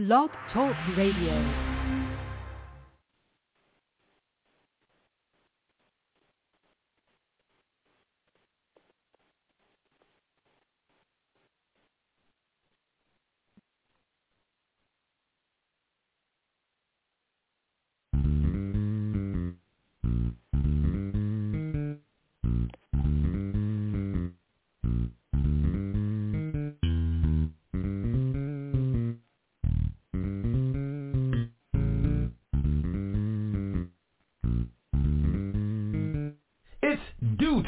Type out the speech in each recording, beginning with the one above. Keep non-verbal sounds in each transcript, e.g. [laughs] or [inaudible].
Blog Talk Radio.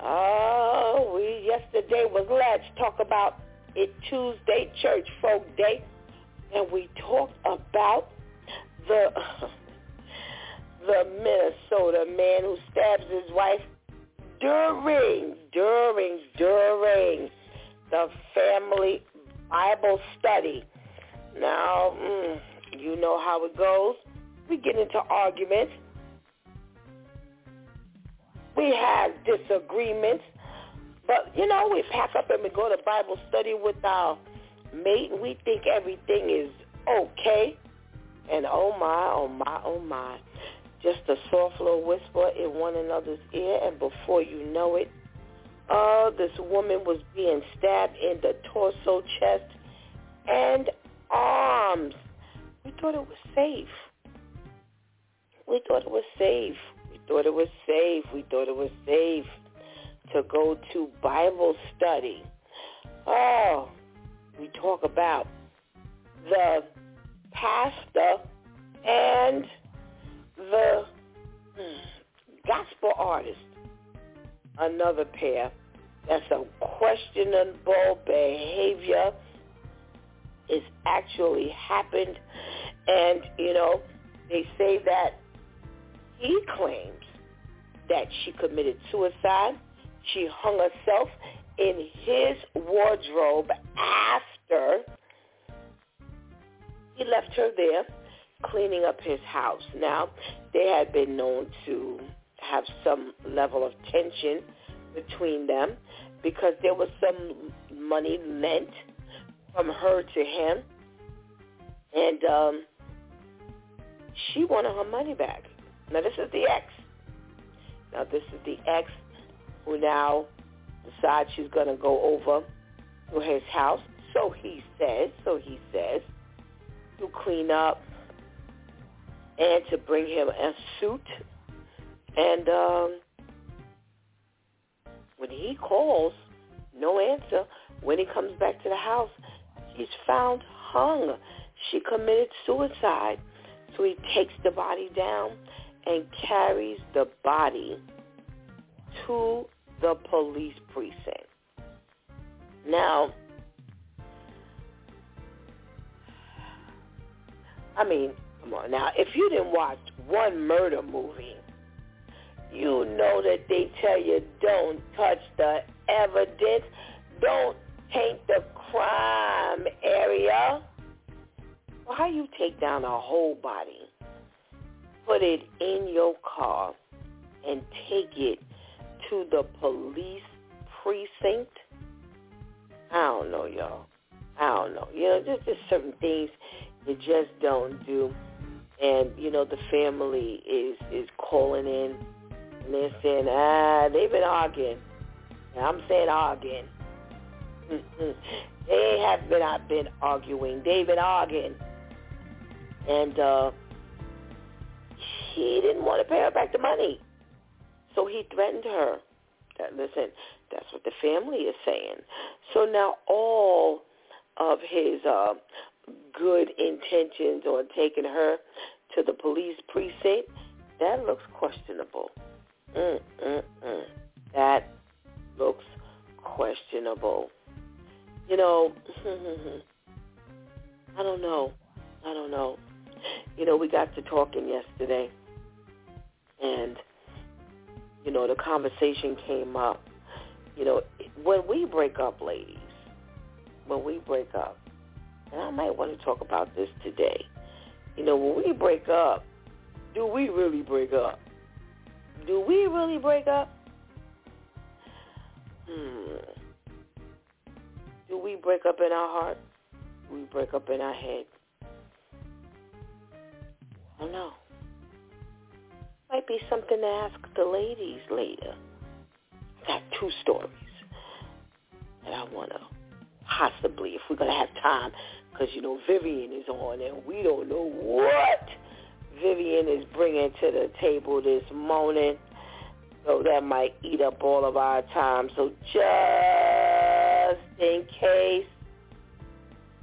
Oh, we yesterday was Let's Talk About It Tuesday, Church Folk Day, and we talked about the [laughs] the Minnesota man who stabs his wife during, during, during the family Bible study. Now, mm, you know how it goes. We get into arguments we have disagreements, but you know, we pack up and we go to Bible study with our mate and we think everything is okay. And oh my, oh my, oh my, just a soft little whisper in one another's ear and before you know it, oh, this woman was being stabbed in the torso, chest, and arms. We thought it was safe. We thought it was safe thought it was safe. We thought it was safe to go to Bible study. Oh, we talk about the pastor and the hmm, gospel artist. Another pair. That's a questionable behavior. It's actually happened. And, you know, they say that he claims that she committed suicide. She hung herself in his wardrobe after he left her there cleaning up his house. Now, they had been known to have some level of tension between them because there was some money lent from her to him. And um, she wanted her money back. Now this is the ex. Now this is the ex who now decides she's going to go over to his house. So he says, so he says, to clean up and to bring him a suit. And um, when he calls, no answer. When he comes back to the house, he's found hung. She committed suicide. So he takes the body down and carries the body to the police precinct. Now, I mean, come on now, if you didn't watch one murder movie, you know that they tell you don't touch the evidence, don't paint the crime area. Well, how you take down a whole body? Put it in your car and take it to the police precinct. I don't know, y'all. I don't know. You know, there's just certain things you just don't do. And, you know, the family is is calling in and they're saying, ah, they've been arguing. And I'm saying arguing. [laughs] they have been I've been arguing. They've been arguing. And uh he didn't want to pay her back the money. So he threatened her. That, listen, that's what the family is saying. So now all of his uh, good intentions on taking her to the police precinct, that looks questionable. Mm, mm, mm. That looks questionable. You know, [laughs] I don't know. I don't know. You know, we got to talking yesterday, and you know, the conversation came up. You know, when we break up, ladies, when we break up, and I might want to talk about this today. You know, when we break up, do we really break up? Do we really break up? Hmm. Do we break up in our heart? Do we break up in our head? I don't know. Might be something to ask the ladies later. I got two stories that I want to possibly, if we're going to have time, because, you know, Vivian is on and we don't know what Vivian is bringing to the table this morning. So that might eat up all of our time. So just in case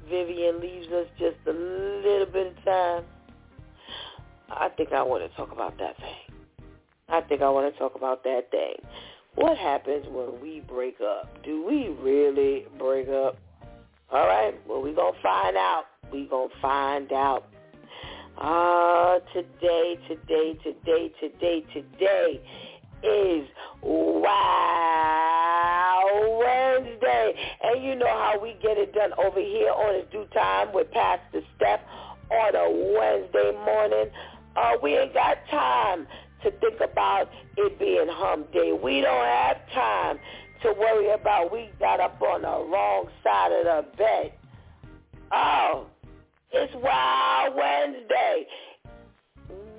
Vivian leaves us just a little bit of time, I think I want to talk about that thing. I think I want to talk about that thing. What happens when we break up? Do we really break up? All right. Well, we're going to find out. We're going to find out. Ah, uh, today, today, today, today, today is Wow Wednesday. And you know how we get it done over here on It's DEW Time with Pastor Steph on a Wednesday morning. Uh, we ain't got time to think about it being hump day. We don't have time to worry about we got up on the wrong side of the bed. Oh, it's Wild Wednesday.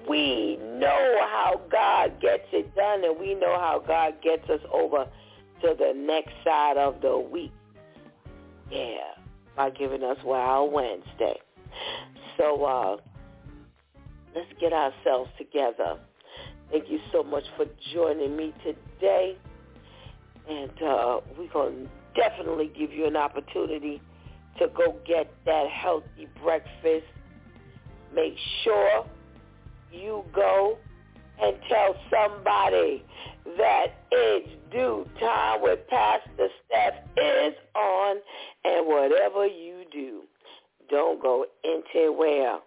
We know how God gets it done, and we know how God gets us over to the next side of the week. Yeah, by giving us Wild Wednesday. So uh, let's get ourselves together. Thank you so much for joining me today. And uh, we're going to definitely give you an opportunity to go get that healthy breakfast. Make sure you go and tell somebody that it's DEW time with Pastor Steph is on and whatever you do, don't go anywhere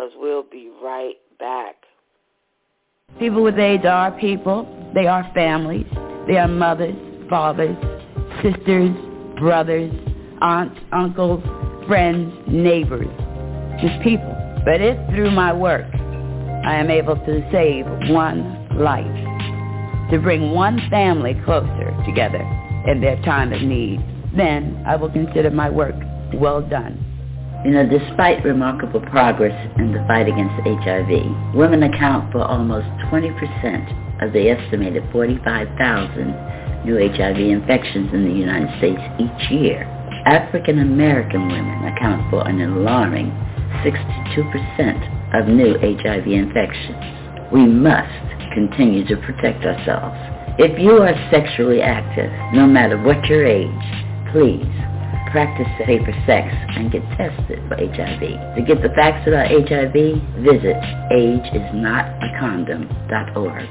because we'll be right back. People with AIDS are people. They are families. They are mothers, fathers, sisters, brothers, aunts, uncles, friends, neighbors, just people. But it's through my work I am able to save one life, to bring one family closer together in their time of need. Then I will consider my work well done. You know, despite remarkable progress in the fight against HIV, women account for almost 20% of the estimated 45,000 new HIV infections in the United States each year. African American women account for an alarming 62% of new HIV infections. We must continue to protect ourselves. If you are sexually active, no matter what your age, please practice safer sex, and get tested for HIV. To get the facts about HIV, visit ageisnotacondom.org.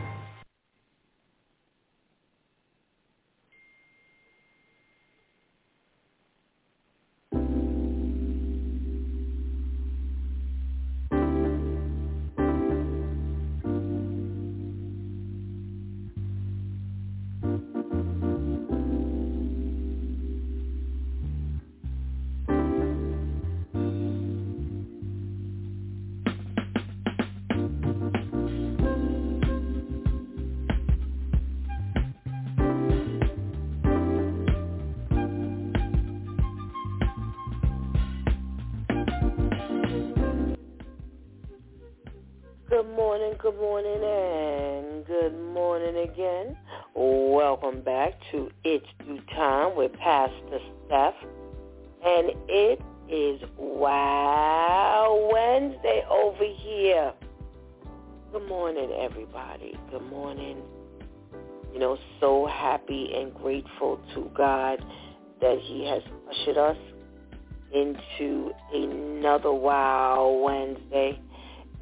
into another Wow Wednesday.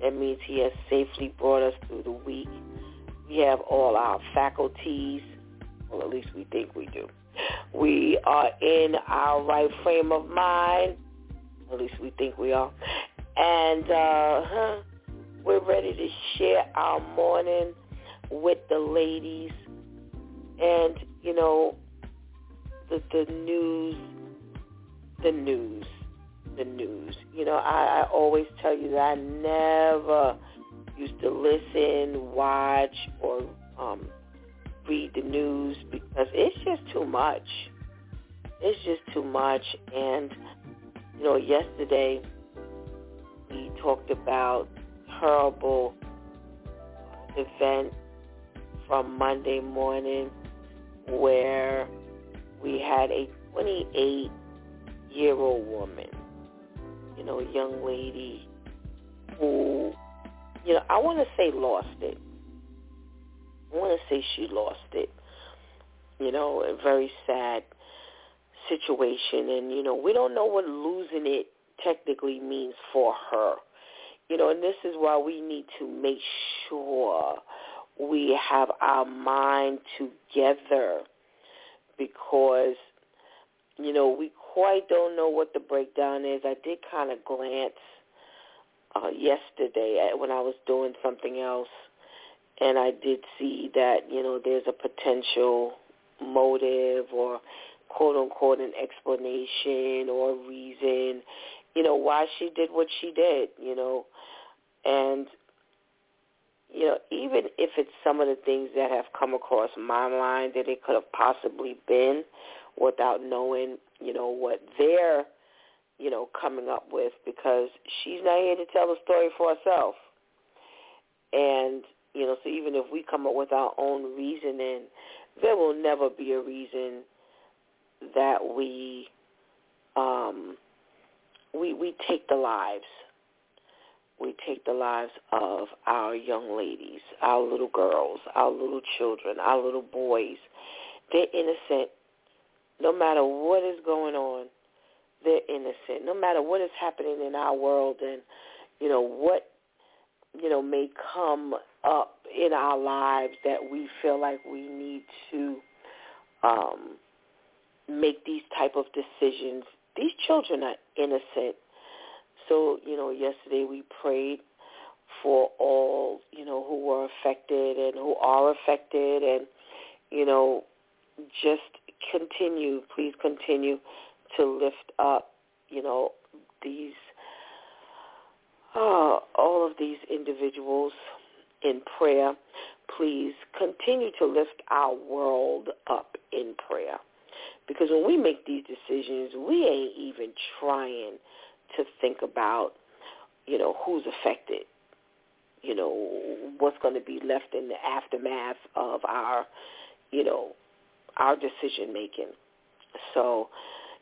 That means he has safely brought us through the week. We have all our faculties, well, at least we think we do. We are in our right frame of mind, at least we think we are. And uh, we're ready to share our morning with the ladies. And, you know, the, the news, the news, the news. You know, I, I always tell you that I never used to listen, watch, or um, read the news because it's just too much. It's just too much. And, you know, yesterday we talked about terrible event from Monday morning where we had a 28-year-old woman, you know, a young lady who, you know, I want to say lost it. I want to say she lost it. You know, a very sad situation. And, you know, we don't know what losing it technically means for her. You know, and this is why we need to make sure we have our mind together because, you know, we quite don't know what the breakdown is. I did kind of glance uh, yesterday when I was doing something else, and I did see that, you know, there's a potential motive or quote-unquote an explanation or reason, you know, why she did what she did, you know. And you know, even if it's some of the things that have come across my mind that it could have possibly been without knowing, you know, what they're, you know, coming up with because she's not here to tell the story for herself. And, you know, so even if we come up with our own reasoning, there will never be a reason that we um we we take the lives we take the lives of our young ladies, our little girls, our little children, our little boys. They're innocent. No matter what is going on, they're innocent. No matter what is happening in our world and, you know, what, you know, may come up in our lives that we feel like we need to um, make these type of decisions. These children are innocent so, you know, yesterday we prayed for all, you know, who were affected and who are affected and, you know, just continue, please continue to lift up, you know, these, uh, all of these individuals in prayer. Please continue to lift our world up in prayer. Because when we make these decisions, we ain't even trying to think about, you know, who's affected, you know, what's going to be left in the aftermath of our, you know, our decision making. So,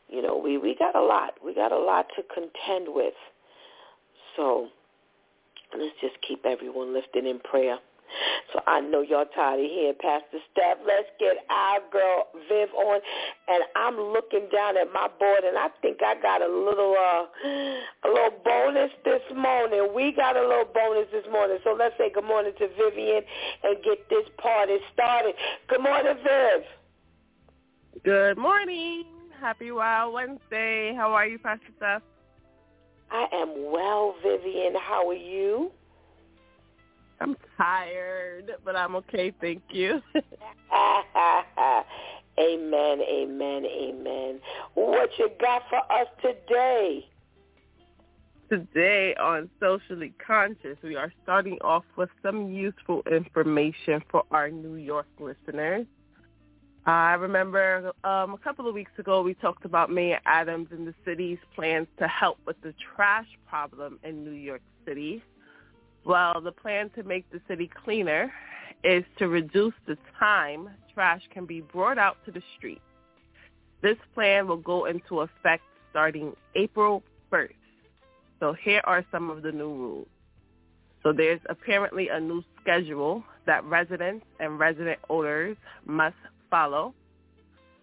you know, we, we got a lot. We got a lot to contend with. So let's just keep everyone lifted in prayer. So I know y'all tired of hearing Pastor Steph. Let's get our girl Viv on. And I'm looking down at my board and I think I got a little uh a little bonus this morning. We got a little bonus this morning. So let's say good morning to Vivian and get this party started. Good morning, Viv. Good morning. Happy Wild Wednesday. How are you, Pastor Steph? I am well, Vivian. How are you? I'm tired, but I'm okay. Thank you. [laughs] amen, amen, amen. What you got for us today? Today on Socially Conscious, we are starting off with some useful information for our New York listeners. I remember um, a couple of weeks ago we talked about Mayor Adams and the city's plans to help with the trash problem in New York City. Well, the plan to make the city cleaner is to reduce the time trash can be brought out to the street. This plan will go into effect starting April 1st. So here are some of the new rules. So there's apparently a new schedule that residents and resident owners must follow.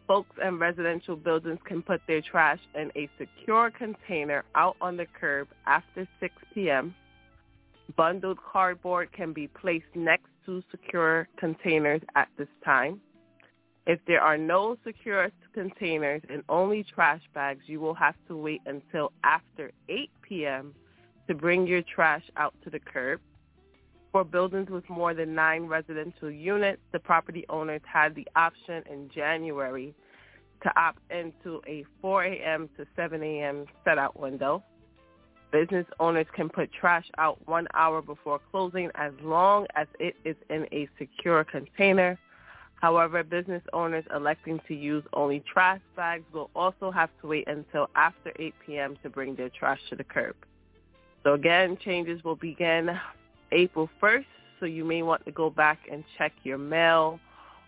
Folks in residential buildings can put their trash in a secure container out on the curb after 6 p.m. Bundled cardboard can be placed next to secure containers at this time. If there are no secure containers and only trash bags, you will have to wait until after 8 p.m. to bring your trash out to the curb. For buildings with more than nine residential units, the property owners had the option in January to opt into a 4 a.m. to 7 a.m. set-out window. Business owners can put trash out one hour before closing as long as it is in a secure container. However, business owners electing to use only trash bags will also have to wait until after 8 p.m. to bring their trash to the curb. So again, changes will begin April 1st, so you may want to go back and check your mail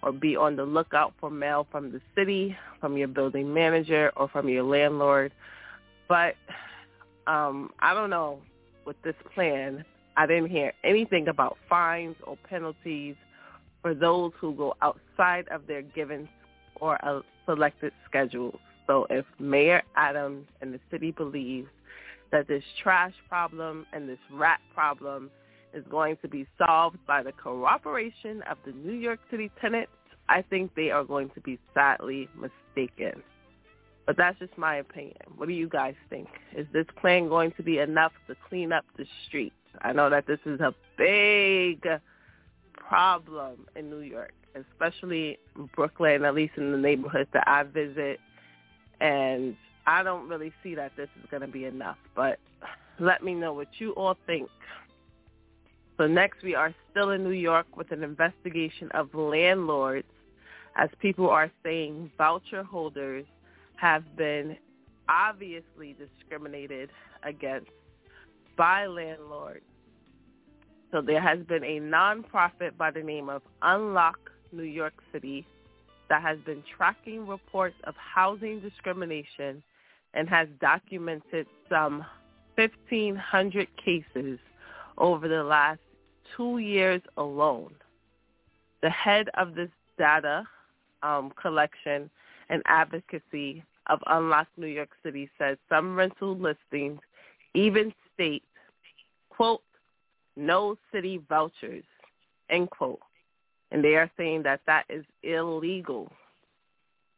or be on the lookout for mail from the city, from your building manager, or from your landlord. But um, I don't know with this plan. I didn't hear anything about fines or penalties for those who go outside of their given or selected schedule. So if Mayor Adams and the city believes that this trash problem and this rat problem is going to be solved by the cooperation of the New York City tenants, I think they are going to be sadly mistaken. But that's just my opinion. What do you guys think? Is this plan going to be enough to clean up the streets? I know that this is a big problem in New York, especially Brooklyn, at least in the neighborhoods that I visit. And I don't really see that this is going to be enough. But let me know what you all think. So next we are still in New York with an investigation of landlords as people are saying voucher holders have been obviously discriminated against by landlords. So there has been a nonprofit by the name of Unlock New York City that has been tracking reports of housing discrimination and has documented some 1,500 cases over the last two years alone. The head of this data um, collection and advocacy of Unlock New York City says some rental listings even state, quote, no city vouchers, end quote. And they are saying that that is illegal.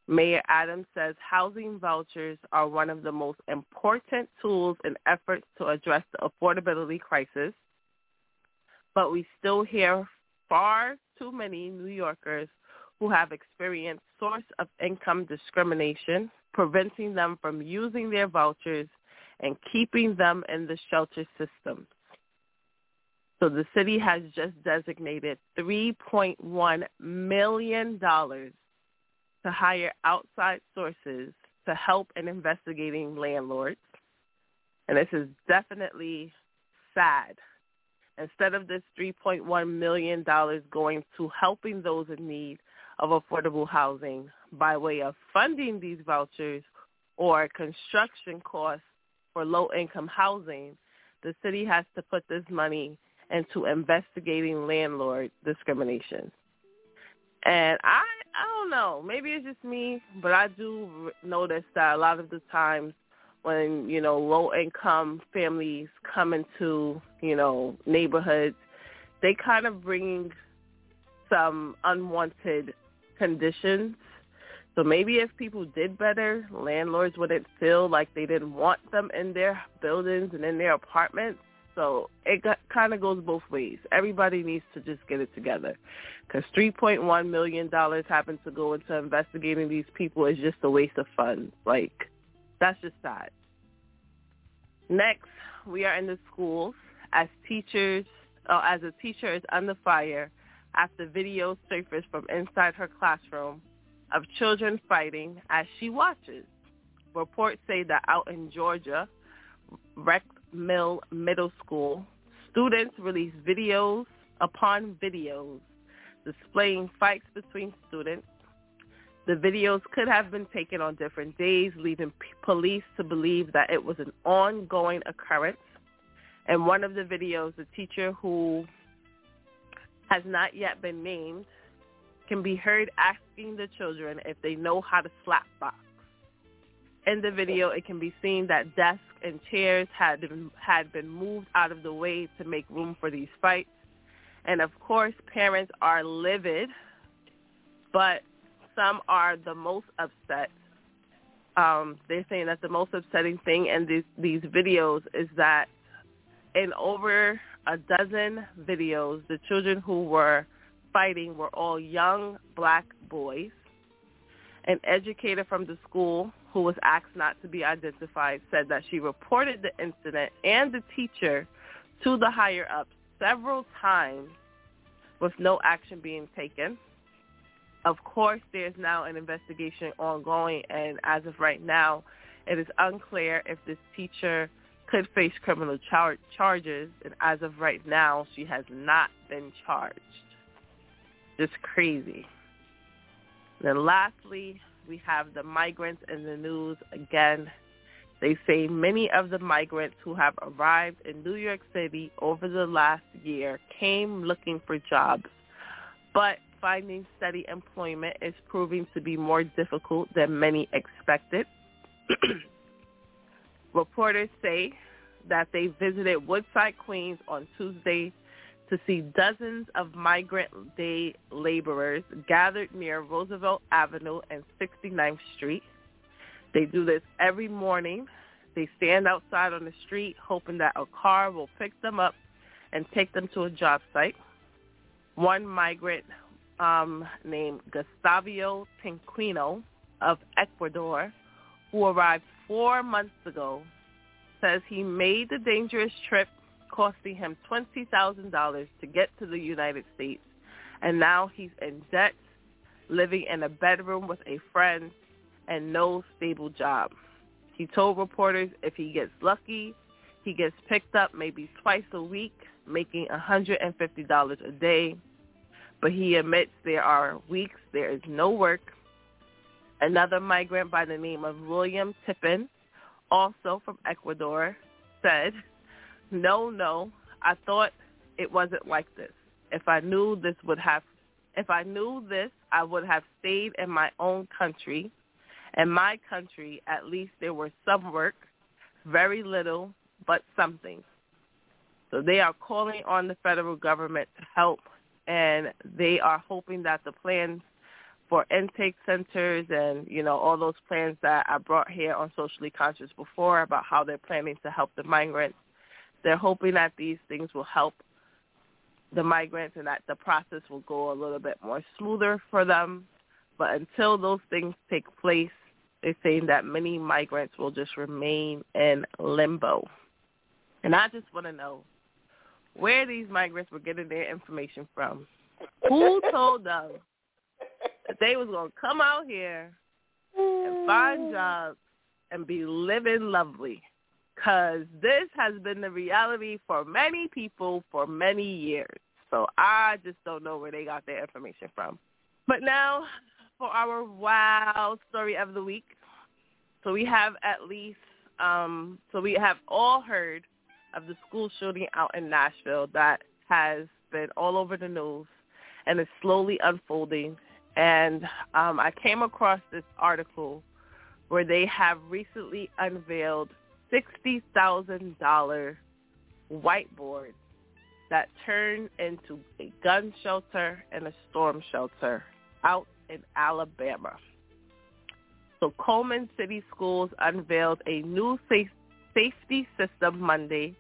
Mayor Adams says housing vouchers are one of the most important tools in efforts to address the affordability crisis, but we still hear far too many New Yorkers who have experienced source of income discrimination, preventing them from using their vouchers and keeping them in the shelter system. So the city has just designated $3.1 million to hire outside sources to help in investigating landlords. And this is definitely sad. Instead of this $3.1 million going to helping those in need of affordable housing by way of funding these vouchers or construction costs for low-income housing, the city has to put this money into investigating landlord discrimination. And I I don't know, maybe it's just me, but I do notice that a lot of the times when, you know, low income families come into, you know, neighborhoods, they kind of bring some unwanted conditions. So maybe if people did better, landlords wouldn't feel like they didn't want them in their buildings and in their apartments. So it kind of goes both ways. Everybody needs to just get it together because $3.1 million happens to go into investigating these people is just a waste of funds. Like, that's just sad. Next, we are in the schools as teachers, uh, as a teacher is under fire after videos surface from inside her classroom of children fighting as she watches. Reports say that out in Georgia, Rex Mill Middle School, students release videos upon videos displaying fights between students. The videos could have been taken on different days, leading p- police to believe that it was an ongoing occurrence. In one of the videos, the teacher who has not yet been named can be heard asking the children if they know how to slap box. In the video, it can be seen that desks and chairs had been, had been moved out of the way to make room for these fights. And of course, parents are livid, but some are the most upset. Um, they're saying that the most upsetting thing in these, these videos is that in over a dozen videos, the children who were fighting were all young black boys. An educator from the school who was asked not to be identified said that she reported the incident and the teacher to the higher ups several times with no action being taken. Of course, there's now an investigation ongoing, and as of right now, it is unclear if this teacher could face criminal char- charges, and as of right now, she has not been charged. Just crazy. Then lastly, we have the migrants in the news again. They say many of the migrants who have arrived in New York City over the last year came looking for jobs, but finding steady employment is proving to be more difficult than many expected. [clears throat] Reporters say that they visited Woodside, Queens on Tuesday to see dozens of migrant day laborers gathered near Roosevelt Avenue and 69th Street. They do this every morning. They stand outside on the street hoping that a car will pick them up and take them to a job site. One migrant um, named Gustavio Tinquino of Ecuador, who arrived four months ago, says he made the dangerous trip costing him $20,000 to get to the United States, and now he's in debt, living in a bedroom with a friend, and no stable job. He told reporters if he gets lucky, he gets picked up maybe twice a week, making $150 a day. But he admits there are weeks there is no work. Another migrant by the name of William Tippin, also from Ecuador, said, no, no, I thought it wasn't like this. If I knew this would have, if I knew this, I would have stayed in my own country. In my country, at least there was some work, very little, but something. So they are calling on the federal government to help, and they are hoping that the plans for intake centers and you know all those plans that I brought here on socially conscious before about how they're planning to help the migrants they're hoping that these things will help the migrants and that the process will go a little bit more smoother for them. But until those things take place, they're saying that many migrants will just remain in limbo. And I just want to know where these migrants were getting their information from. Who told them that they was going to come out here and find jobs and be living lovely? because this has been the reality for many people for many years. So I just don't know where they got their information from. But now for our wow story of the week. So we have at least, um, so we have all heard of the school shooting out in Nashville that has been all over the news and is slowly unfolding. And um, I came across this article where they have recently unveiled $60,000 whiteboard that turn into a gun shelter and a storm shelter out in Alabama. So Cullman City Schools unveiled a new safe, safety system Monday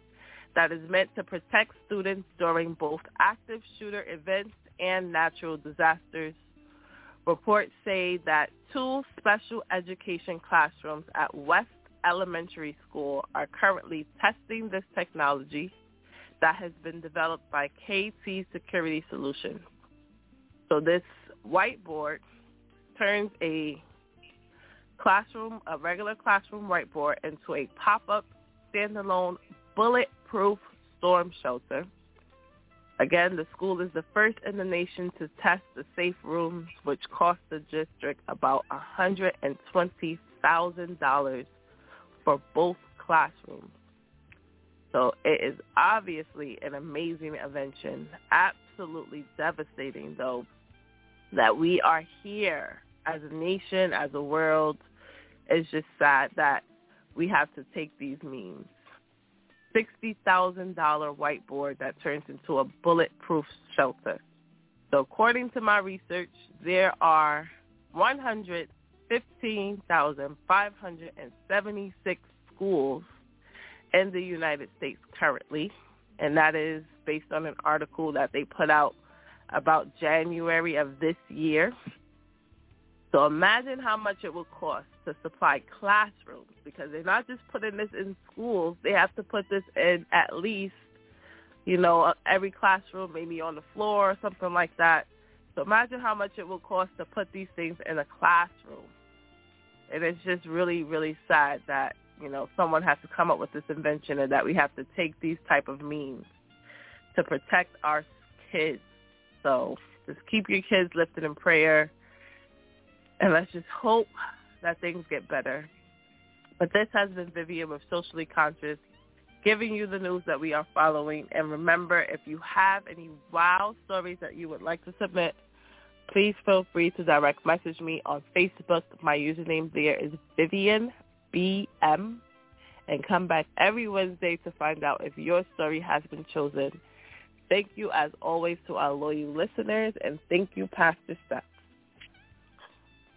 that is meant to protect students during both active shooter events and natural disasters. Reports say that two special education classrooms at West Elementary School are currently testing this technology that has been developed by KT Security Solutions. So this whiteboard turns a classroom, a regular classroom whiteboard into a pop-up standalone bulletproof storm shelter. Again, the school is the first in the nation to test the safe rooms, which cost the district about $120,000 for both classrooms. So it is obviously an amazing invention. Absolutely devastating, though, that we are here as a nation, as a world. It's just sad that we have to take these means. $60,000 whiteboard that turns into a bulletproof shelter. So according to my research, there are 115,576 schools in the United States currently, and that is based on an article that they put out about January of this year. So imagine how much it will cost to supply classrooms because they're not just putting this in schools. They have to put this in at least, you know, every classroom, maybe on the floor or something like that. So imagine how much it will cost to put these things in a classroom. And it's just really, really sad that, you know, someone has to come up with this invention and that we have to take these type of means to protect our kids. So just keep your kids lifted in prayer and let's just hope that things get better. But this has been Vivian with Socially Conscious, giving you the news that we are following. And remember, if you have any wild stories that you would like to submit, please feel free to direct message me on Facebook. My username there is Vivian BM. And come back every Wednesday to find out if your story has been chosen. Thank you, as always, to our loyal listeners, and thank you, Pastor Steph.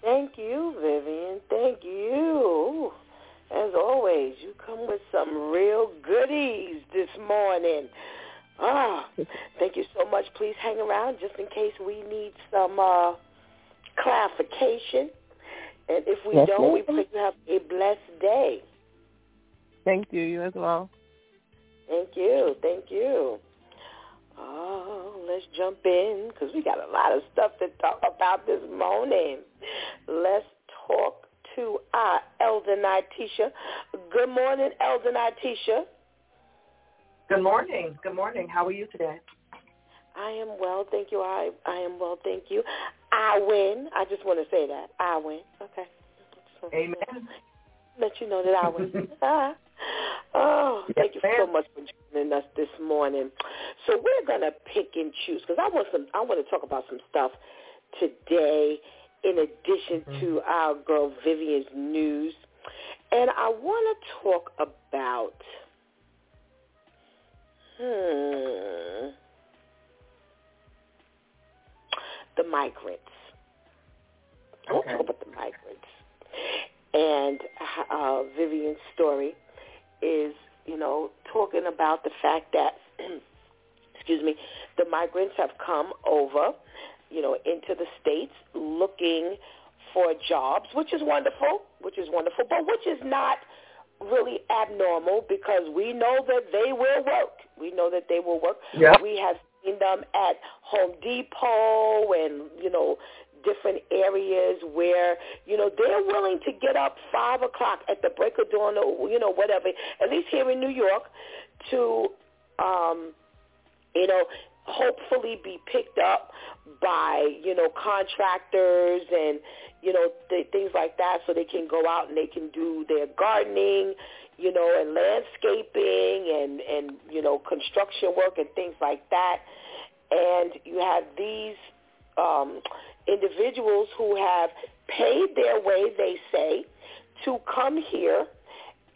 Thank you, Vivian. Thank you. As always, you come with some real goodies this morning. Ah, thank you so much. Please hang around just in case we need some uh, clarification. And if we Yes, don't, we pray you have a blessed day. Thank you. You as well. Thank you. Thank you. Oh, let's jump in because we got a lot of stuff to talk about this morning. Let's talk to our Elder Nitisha. Good morning, Elder Nitisha. Good morning. Good morning. How are you today? I am well, thank you. I I am well, thank you. I win. I just want to say that. I win. Okay. Amen. Let you know that I win. [laughs] [laughs] [laughs] Oh, thank you Yes, so much for joining us this morning. So we're gonna pick and choose because I want some. I want to talk about some stuff today, in addition Mhm. to our girl Vivian's news, and I want to talk about. Hmm. The migrants. I want to talk about the migrants. And uh, Vivian's story is, you know, talking about the fact that, [clears throat] excuse me, the migrants have come over, you know, into the states looking for jobs, which is wonderful, which is wonderful, but which is not really abnormal because we know that they will work. We know that they will work. Yep. We have seen them at Home Depot and, you know, different areas where, you know, they're willing to get up 5 o'clock at the break of dawn or, you know, whatever, at least here in New York, to, um, you know, hopefully be picked up by, you know, contractors and, you know, th- things like that so they can go out and they can do their gardening, you know, and landscaping and, and, you know, construction work and things like that. And you have these um, individuals who have paid their way, they say, to come here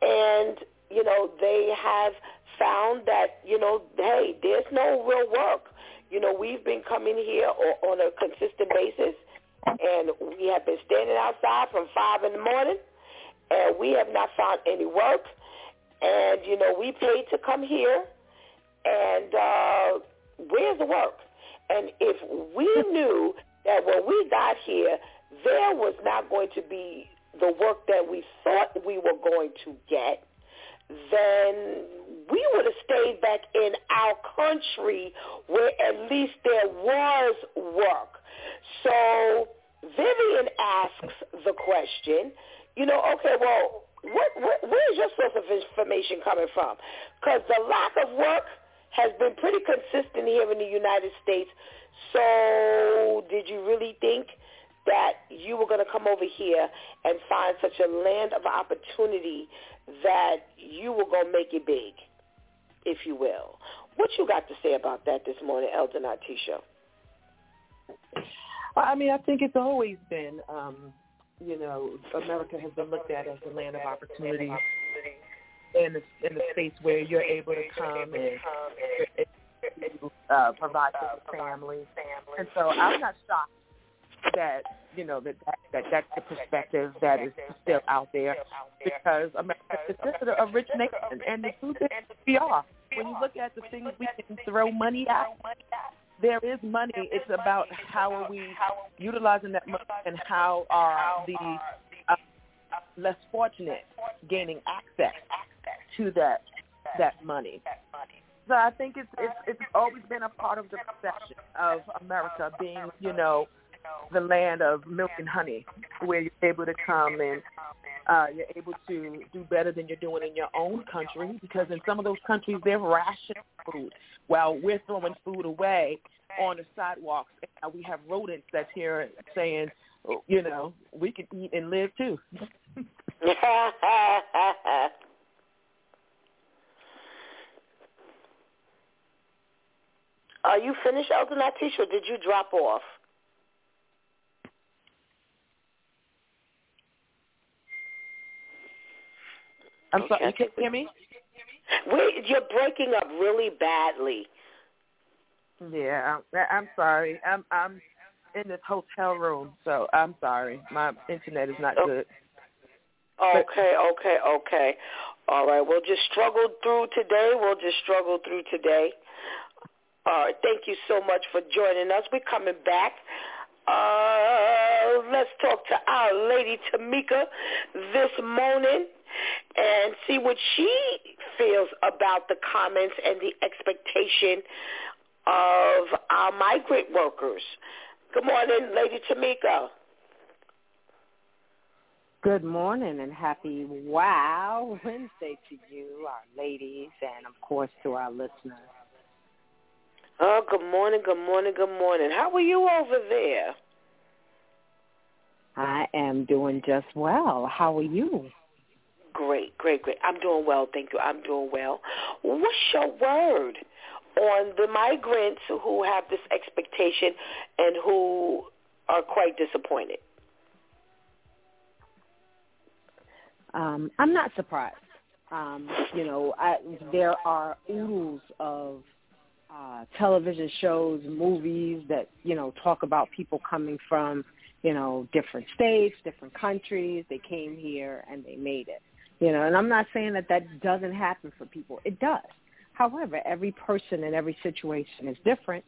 and, you know, they have found that, you know, hey, there's no real work. You know, we've been coming here on a consistent basis, and we have been standing outside from 5 in the morning, and we have not found any work. And, you know, we paid to come here, and uh, where's the work? And if we knew that when we got here, there was not going to be the work that we thought we were going to get, then we would have stayed back in our country where at least there was work. So Vivian asks the question, you know, okay, well, what, what, where's your source of information coming from? Because the lack of work has been pretty consistent here in the United States. So did you really think that you were going to come over here and find such a land of opportunity that you were going to make it big, if you will? What you got to say about that this morning, Elder Natisha? I mean, I think it's always been, um, you know, America has been looked at as a land of opportunity in the in the space where you're able to come and uh, provide for your family. And so I'm not shocked that you know that, that that that's the perspective that is still out there because America is just a rich nation, and the truth is we are. When you look at the things we can throw money at, there is money. It's about how are we utilizing that money and how are the uh, less fortunate gaining access to that that money. So I think it's it's it's always been a part of the perception of America being, you know, the land of milk and honey, where you're able to come and uh, you're able to do better than you're doing in your own country. Because in some of those countries, they're rationing food while we're throwing food away on the sidewalks. And we have rodents that's here saying, you know, we can eat and live too. [laughs] Are you finished, Elder Natisha, or did you drop off? I'm okay. sorry, you can hear me? Wait, you're breaking up really badly. Yeah, I'm sorry. I'm I'm in this hotel room, so I'm sorry. My internet is not oh. good. Okay, okay, okay. All right, we'll just struggle through today. We'll just struggle through today. Right, thank you so much for joining us. We're coming back. Uh, let's talk to our lady Tamika this morning and see what she feels about the comments and the expectation of our migrant workers. Good morning, Lady Tamika. Good morning and happy Wow Wednesday to you, our ladies, and of course to our listeners. Oh, good morning, good morning, good morning. How are you over there? I am doing just well. How are you? Great, great, great. I'm doing well, thank you. I'm doing well. What's your word on the migrants who have this expectation and who are quite disappointed? Um, I'm not surprised. Um, you know, I, there are oodles of uh, television shows, movies that you know talk about people coming from you know different states, different countries. They came here and they made it. You know, and I'm not saying that that doesn't happen for people. It does. However, every person and every situation is different.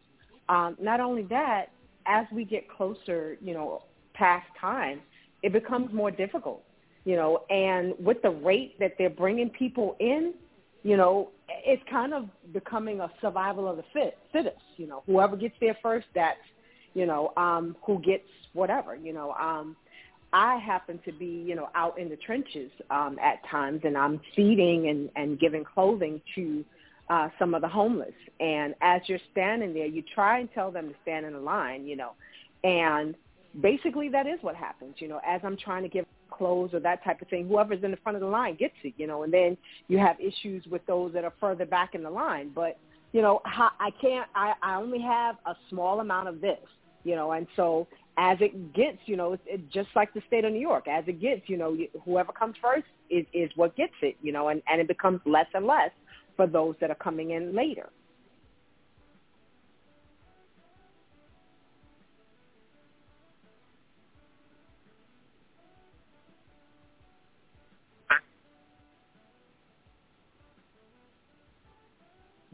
Um, not only that, as we get closer, you know, past time, it becomes more difficult. You know, and with the rate that they're bringing people in, you know, it's kind of becoming a survival of the fit, fittest. You know, whoever gets there first, that's, you know, um, who gets whatever. You know, um, I happen to be, you know, out in the trenches um, at times, and I'm feeding and, and giving clothing to uh, some of the homeless. And as you're standing there, you try and tell them to stand in a line, you know, and basically that is what happens. You know, as I'm trying to give clothes or that type of thing, whoever's in the front of the line gets it, you know, and then you have issues with those that are further back in the line. But, you know, I can't, I, I only have a small amount of this, you know, and so as it gets, you know, it's it, just like the state of New York, as it gets, you know, whoever comes first is, is what gets it, you know, and, and it becomes less and less for those that are coming in later.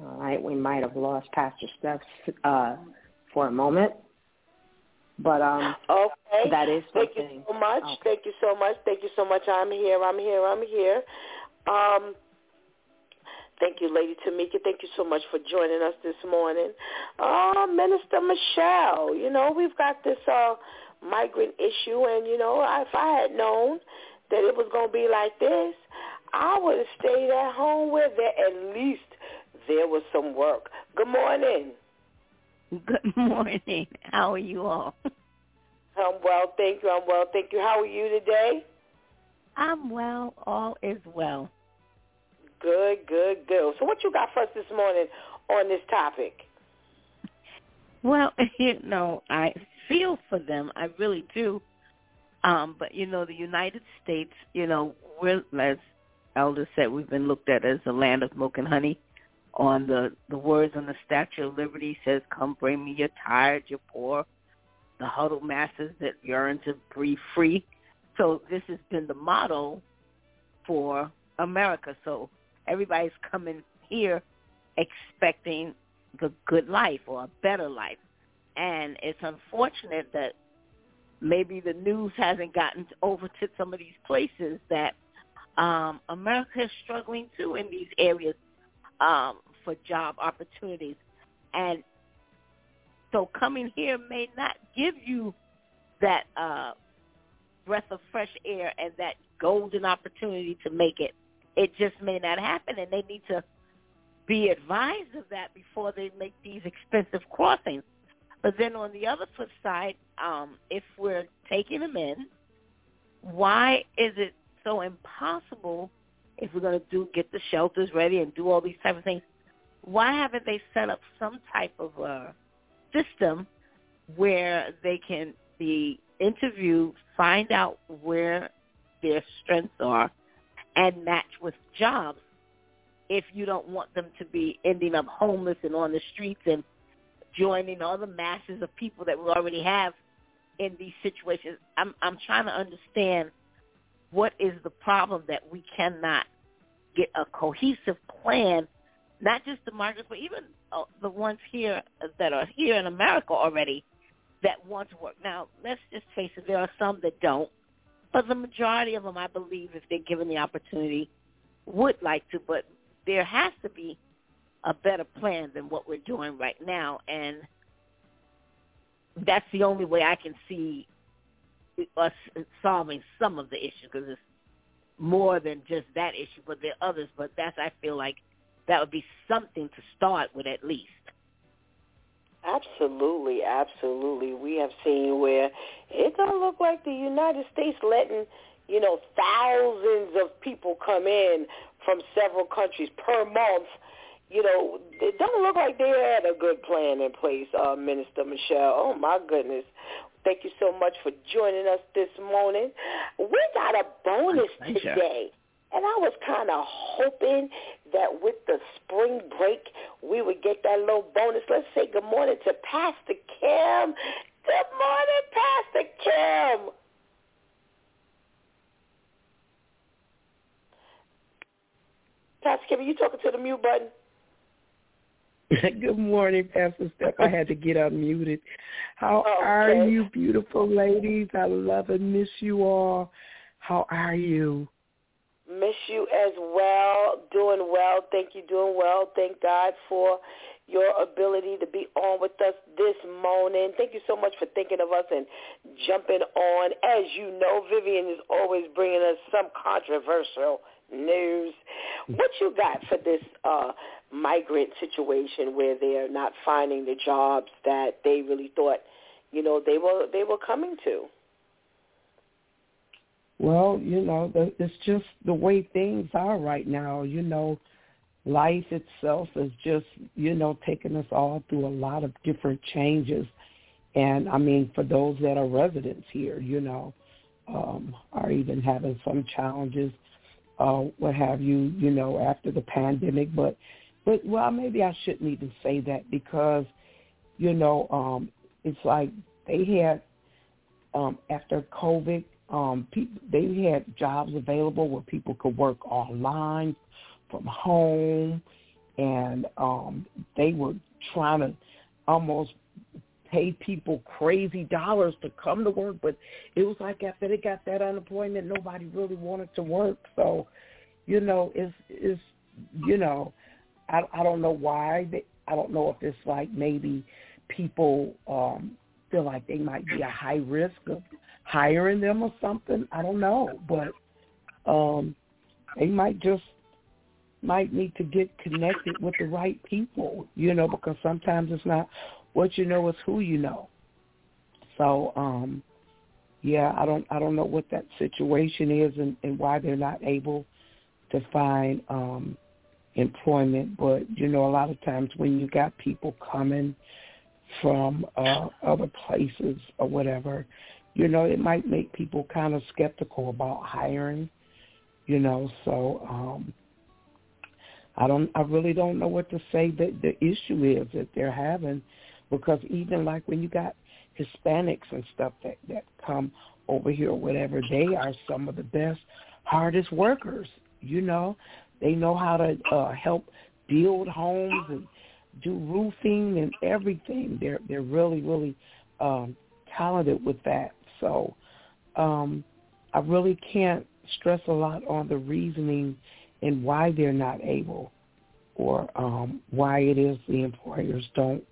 All right, we might have lost Pastor Steph uh, for a moment, but um, okay. that is Thank you so much. Okay. Thank you so much. Thank you so much. I'm here. I'm here. I'm here. Um, thank you, Lady Tamika. Thank you so much for joining us this morning. Uh, Minister Michelle, you know, we've got this uh, migrant issue, and, you know, if I had known that it was going to be like this, I would have stayed at home with there at least there was some work. Good morning. Good morning. How are you all? I'm well, thank you. I'm well, thank you. How are you today? I'm well. All is well. Good, good, good. So what you got for us this morning on this topic? Well, [laughs] you know, I feel for them. I really do. Um, but you know, the United States, you know, we're as Elder said, we've been looked at as the land of milk and honey. On the the words on the Statue of Liberty says, "Come, bring me your tired, your poor, the huddled masses that yearn to breathe free." So this has been the model for America. So everybody's coming here expecting the good life or a better life. And it's unfortunate that maybe the news hasn't gotten over to some of these places that um, America is struggling too in these areas um, for job opportunities. And so coming here may not give you that uh, breath of fresh air and that golden opportunity to make it. It just may not happen, and they need to be advised of that before they make these expensive crossings. But then on the other flip side, um, if we're taking them in, why is it so impossible if we're going to do get the shelters ready and do all these type of things? Why haven't they set up some type of a system where they can be interviewed, find out where their strengths are, and match with jobs if you don't want them to be ending up homeless and on the streets and joining all the masses of people that we already have in these situations. I'm I'm trying to understand what is the problem that we cannot get a cohesive plan, not just the migrants, but even uh, the ones here that are here in America already that want to work. Now, let's just face it, there are some that don't, but the majority of them, I believe, if they're given the opportunity, would like to. But there has to be a better plan than what we're doing right now, and that's the only way I can see us solving some of the issues because it's more than just that issue, but there are others. But that's I feel like that would be something to start with at least. Absolutely, absolutely. We have seen where it don't look like the United States letting, you know, thousands of people come in from several countries per month. You know, it don't look like they had a good plan in place, uh, Minister Michelle. Oh my goodness. Thank you so much for joining us this morning. We got a bonus today. And I was kind of hoping that with the spring break, we would get that little bonus. Let's say good morning to Pastor Kim. Good morning, Pastor Kim. Pastor Kim, are you talking to the mute button? [laughs] Good morning, Pastor Steph. I had to get unmuted. How Oh, are okay. you, beautiful ladies? I love and miss you all. How are you? Miss you as well. Doing well. Thank you. Doing well. Thank God for your ability to be on with us this morning. Thank you so much for thinking of us and jumping on. As you know, Vivian is always bringing us some controversial news. What you got for this uh, migrant situation where they're not finding the jobs that they really thought, you know, they were they were coming to? Well, you know, it's just the way things are right now. You know, life itself is just, you know, taking us all through a lot of different changes. And I mean, for those that are residents here, you know, um, are even having some challenges, uh, what have you, you know, after the pandemic. But, but well, maybe I shouldn't even say that because, you know, um, it's like they had um, after COVID, um, people, they had jobs available where people could work online from home, and um, they were trying to almost pay people crazy dollars to come to work. But it was like after they got that unemployment, nobody really wanted to work. So, you know, it's it's you know, I I don't know why. They, I don't know if it's like maybe people um feel like they might be a high risk of hiring them or something. I don't know, but um they might just might need to get connected with the right people, you know, because sometimes it's not what you know, it's who you know. So, um, yeah, I don't I don't know what that situation is and, and why they're not able to find um employment, but you know, a lot of times when you got people coming from uh other places or whatever, you know, it might make people kind of skeptical about hiring, you know, so um I don't I really don't know what to say that the issue is that they're having because even like when you got Hispanics and stuff that that come over here or whatever, they are some of the best, hardest workers. You know, they know how to uh, help build homes and do roofing and everything. They're they're really really um, talented with that. So um, I really can't stress a lot on the reasoning and why they're not able or um, why it is the employers don't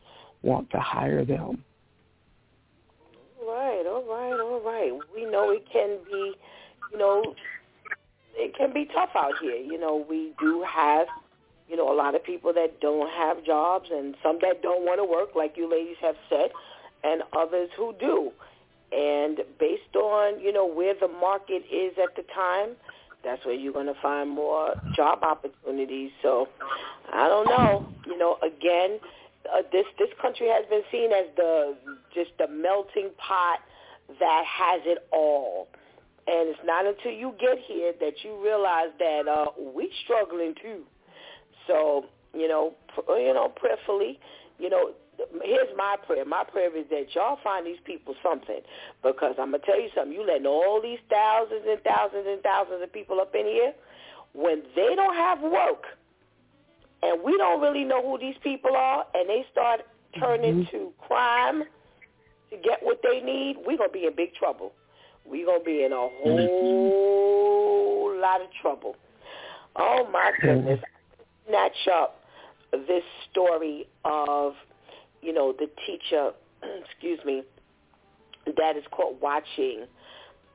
want to hire them. Right, all right, all right. We know it can be, you know, it can be tough out here. You know, we do have, you know, a lot of people that don't have jobs and some that don't want to work, like you ladies have said, and others who do. And based on, you know, where the market is at the time, that's where you're going to find more job opportunities. So I don't know. You know, again, uh, this this country has been seen as the just the melting pot that has it all. And it's not until you get here that you realize that uh, we struggling too. So you know, pr- you know, prayerfully, you know, here's my prayer. My prayer is that y'all find these people something. Because I'm going to tell you something. You letting all these thousands and thousands and thousands of people up in here, when they don't have work, and we don't really know who these people are, and they start turning mm-hmm. to crime to get what they need, we're going to be in big trouble. We're going to be in a whole lot of trouble. Oh, my [laughs] goodness. Snatch up this story of you know, the teacher, [clears throat] excuse me, that is caught watching,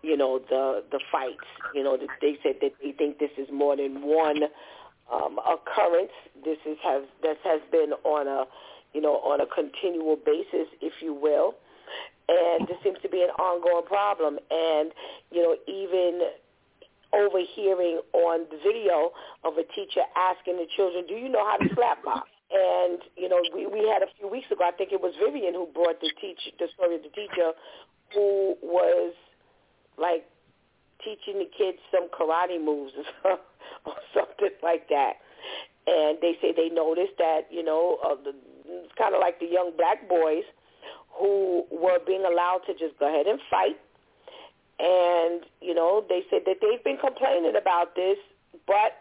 you know, the the fights. You know, they said that they think this is more than one um, occurrence. This is has this has been on a, you know, on a continual basis, if you will. And this seems to be an ongoing problem. And, you know, even overhearing on the video of a teacher asking the children, do you know how to slap box? And you know, we we had a few weeks ago. I think it was Vivian who brought the teach the story of the teacher who was like teaching the kids some karate moves [laughs] or something like that. And they say they noticed that you know uh, the, it's kind of like the young black boys who were being allowed to just go ahead and fight. And you know they said that they've been complaining about this, but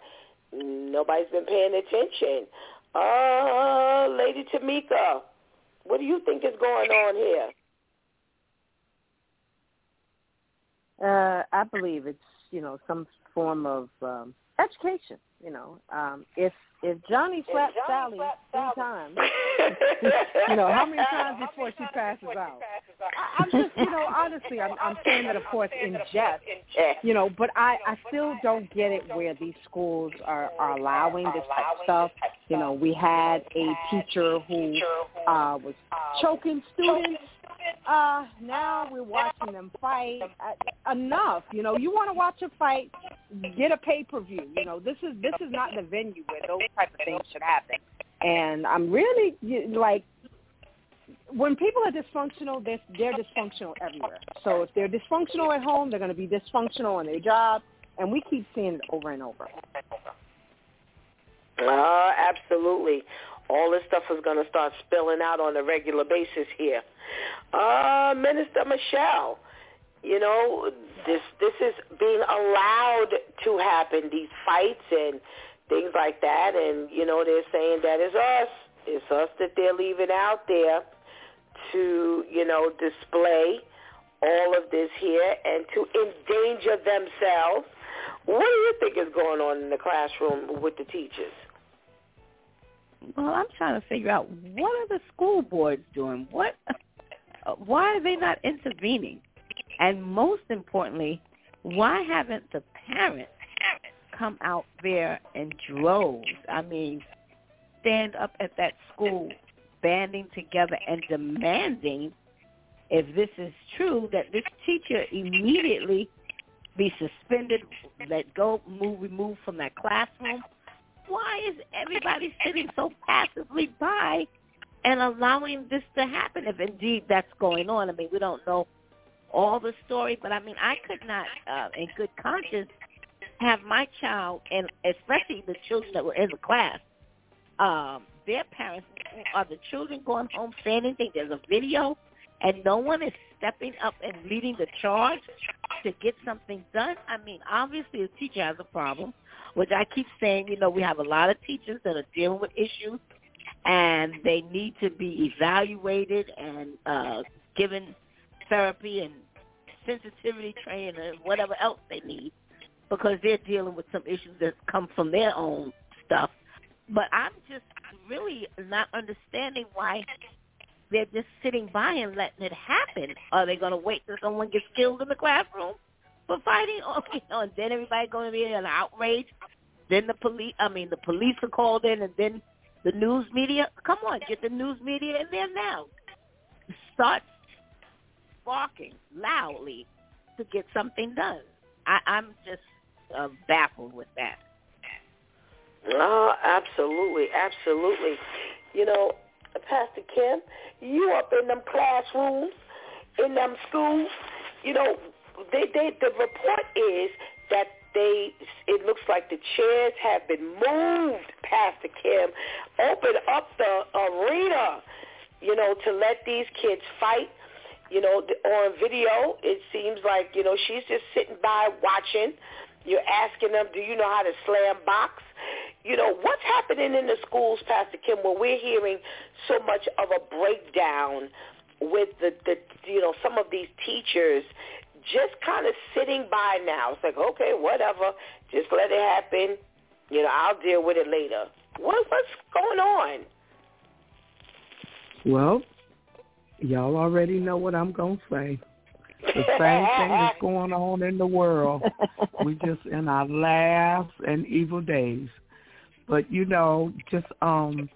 nobody's been paying attention. Uh, Lady Tamika, what do you think is going on here? Uh, I believe it's you know some form of um, education. You know, um, if if Johnny slapped Sally three times, [laughs] you know how many times before she passes out? I, I'm just you know honestly, I'm, I'm saying that of course in jest, you know, but I I still don't get it where these schools are are allowing this type of stuff. You know, we had a teacher who uh was choking students uh, now we're watching them fight. Uh, enough, you know. You want to watch a fight? Get a pay per view. You know, this is this is not the venue where those type of things should happen. And I'm really like, when people are dysfunctional, they're, they're dysfunctional everywhere. So if they're dysfunctional at home, they're going to be dysfunctional on their job, and we keep seeing it over and over. Uh, absolutely all this stuff is going to start spilling out on a regular basis here. Uh, Minister Michelle, you know, this this is being allowed to happen, these fights and things like that. And, you know, they're saying that is us. It's us that they're leaving out there to, you know, display all of this here and to endanger themselves. What do you think is going on in the classroom with the teachers? Well, I'm trying to figure out what are the school boards doing? What? [laughs] Why are they not intervening? And most importantly, why haven't the parents come out there in droves. I mean, stand up at that school, banding together and demanding, if this is true, that this teacher immediately be suspended, let go, move, removed from that classroom. Why is everybody sitting so passively by and allowing this to happen if indeed that's going on? I mean, we don't know all the story, but I mean, I could not, uh, in good conscience, have my child, and especially the children that were in the class, um, their parents, are the children going home saying anything? There's a video, and no one is stepping up and leading the charge to get something done. I mean, obviously the teacher has a problem, which I keep saying, you know, we have a lot of teachers that are dealing with issues, and they need to be evaluated and uh, given therapy and sensitivity training and whatever else they need because they're dealing with some issues that come from their own stuff. But I'm just really not understanding why they're just sitting by and letting it happen. Are they going to wait till someone gets killed in the classroom for fighting? [laughs] Know, and then everybody going to be in an outrage. Then the police, I mean, the police are called in, and then the news media. Come on, get the news media in there now. Start barking loudly to get something done. I, I'm just uh, baffled with that. Oh, absolutely, absolutely. You know, Pastor Kim, you up in them classrooms, in them schools. You know, they, they the report is that they it looks like the chairs have been moved, Pastor Kim. Open up the arena, you know, to let these kids fight you know, on video, it seems like, you know, she's just sitting by watching. You're asking them, do you know how to slap box? You know, what's happening in the schools, Pastor Kim, where we're hearing so much of a breakdown with the, the you know, some of these teachers just kind of sitting by now. It's like, okay, whatever, just let it happen. You know, I'll deal with it later. What, what's going on? Well, Y'all already know what I'm going to say. The same thing that's [laughs] going on in the world. we just in our last and evil days. But you know, just um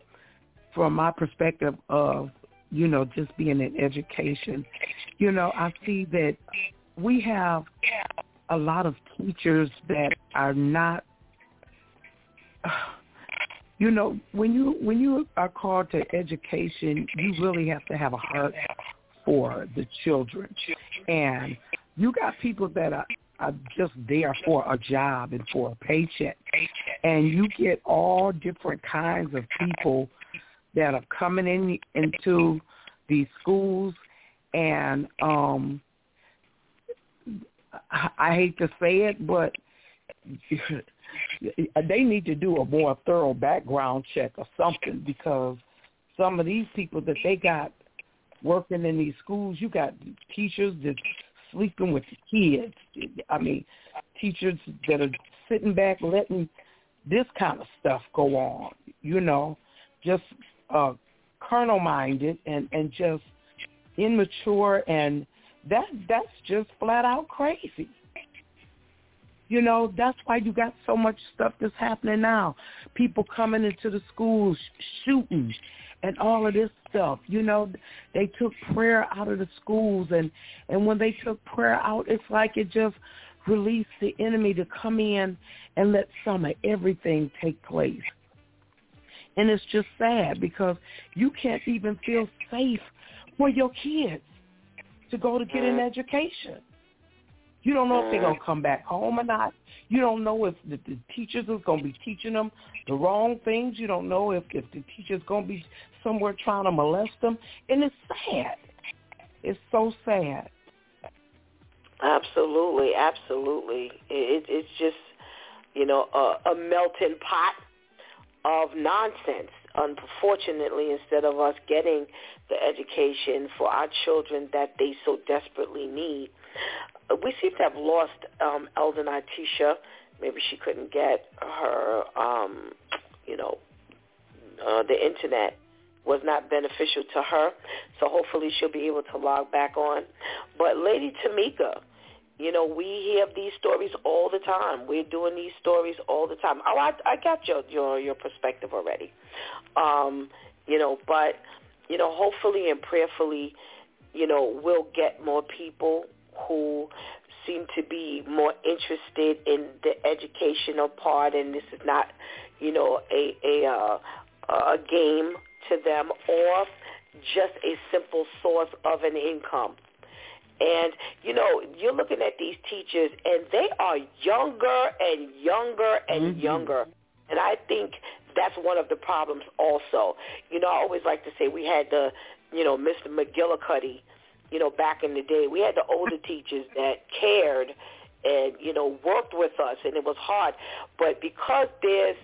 from my perspective of, you know, just being in education, you know, I see that we have a lot of teachers that are not [sighs] you know when you when you are called to education you really have to have a heart for the children. And you got people that are, are just there for a job and for a paycheck. And you get all different kinds of people that are coming in into these schools. And um I, hate to say it but [laughs] they need to do a more thorough background check or something because some of these people that they got working in these schools, you got teachers that sleeping with kids. I mean, teachers that are sitting back letting this kind of stuff go on. You know, just uh, carnal minded and and just immature, and that that's just flat out crazy. You know, that's why you got so much stuff that's happening now. People coming into the schools, shooting, and all of this stuff. You know, they took prayer out of the schools, and and when they took prayer out, it's like it just released the enemy to come in and let some of everything take place. And it's just sad because you can't even feel safe for your kids to go to get an mm-hmm. education. You don't know if they're going to mm-hmm. come back home or not. You don't know if the, the teachers is going to be teaching them the wrong things. You don't know if, if the teacher's going to be somewhere trying to molest them. And it's sad. It's so sad. Absolutely, absolutely. It, it's just, you know, a, a melting pot of nonsense. Unfortunately, instead of us getting the education for our children that they so desperately need, we seem to have lost um, Elder Natisha. Maybe she couldn't get her, um, you know, uh, the internet was not beneficial to her. So hopefully she'll be able to log back on. But Lady Tamika, You know, we hear these stories all the time. We're doing these stories all the time. Oh, I, I got your your your perspective already. Um, you know, but you know, hopefully and prayerfully, you know, we'll get more people who seem to be more interested in the educational part, and this is not, you know, a a uh, a game to them or just a simple source of an income. And, you know, you're looking at these teachers, and they are younger and younger and mm-hmm. younger. And I think that's one of the problems also. You know, I always like to say we had the, you know, Mr. McGillicuddy, you know, back in the day. We had the older teachers that cared and, you know, worked with us, and it was hard. But because there's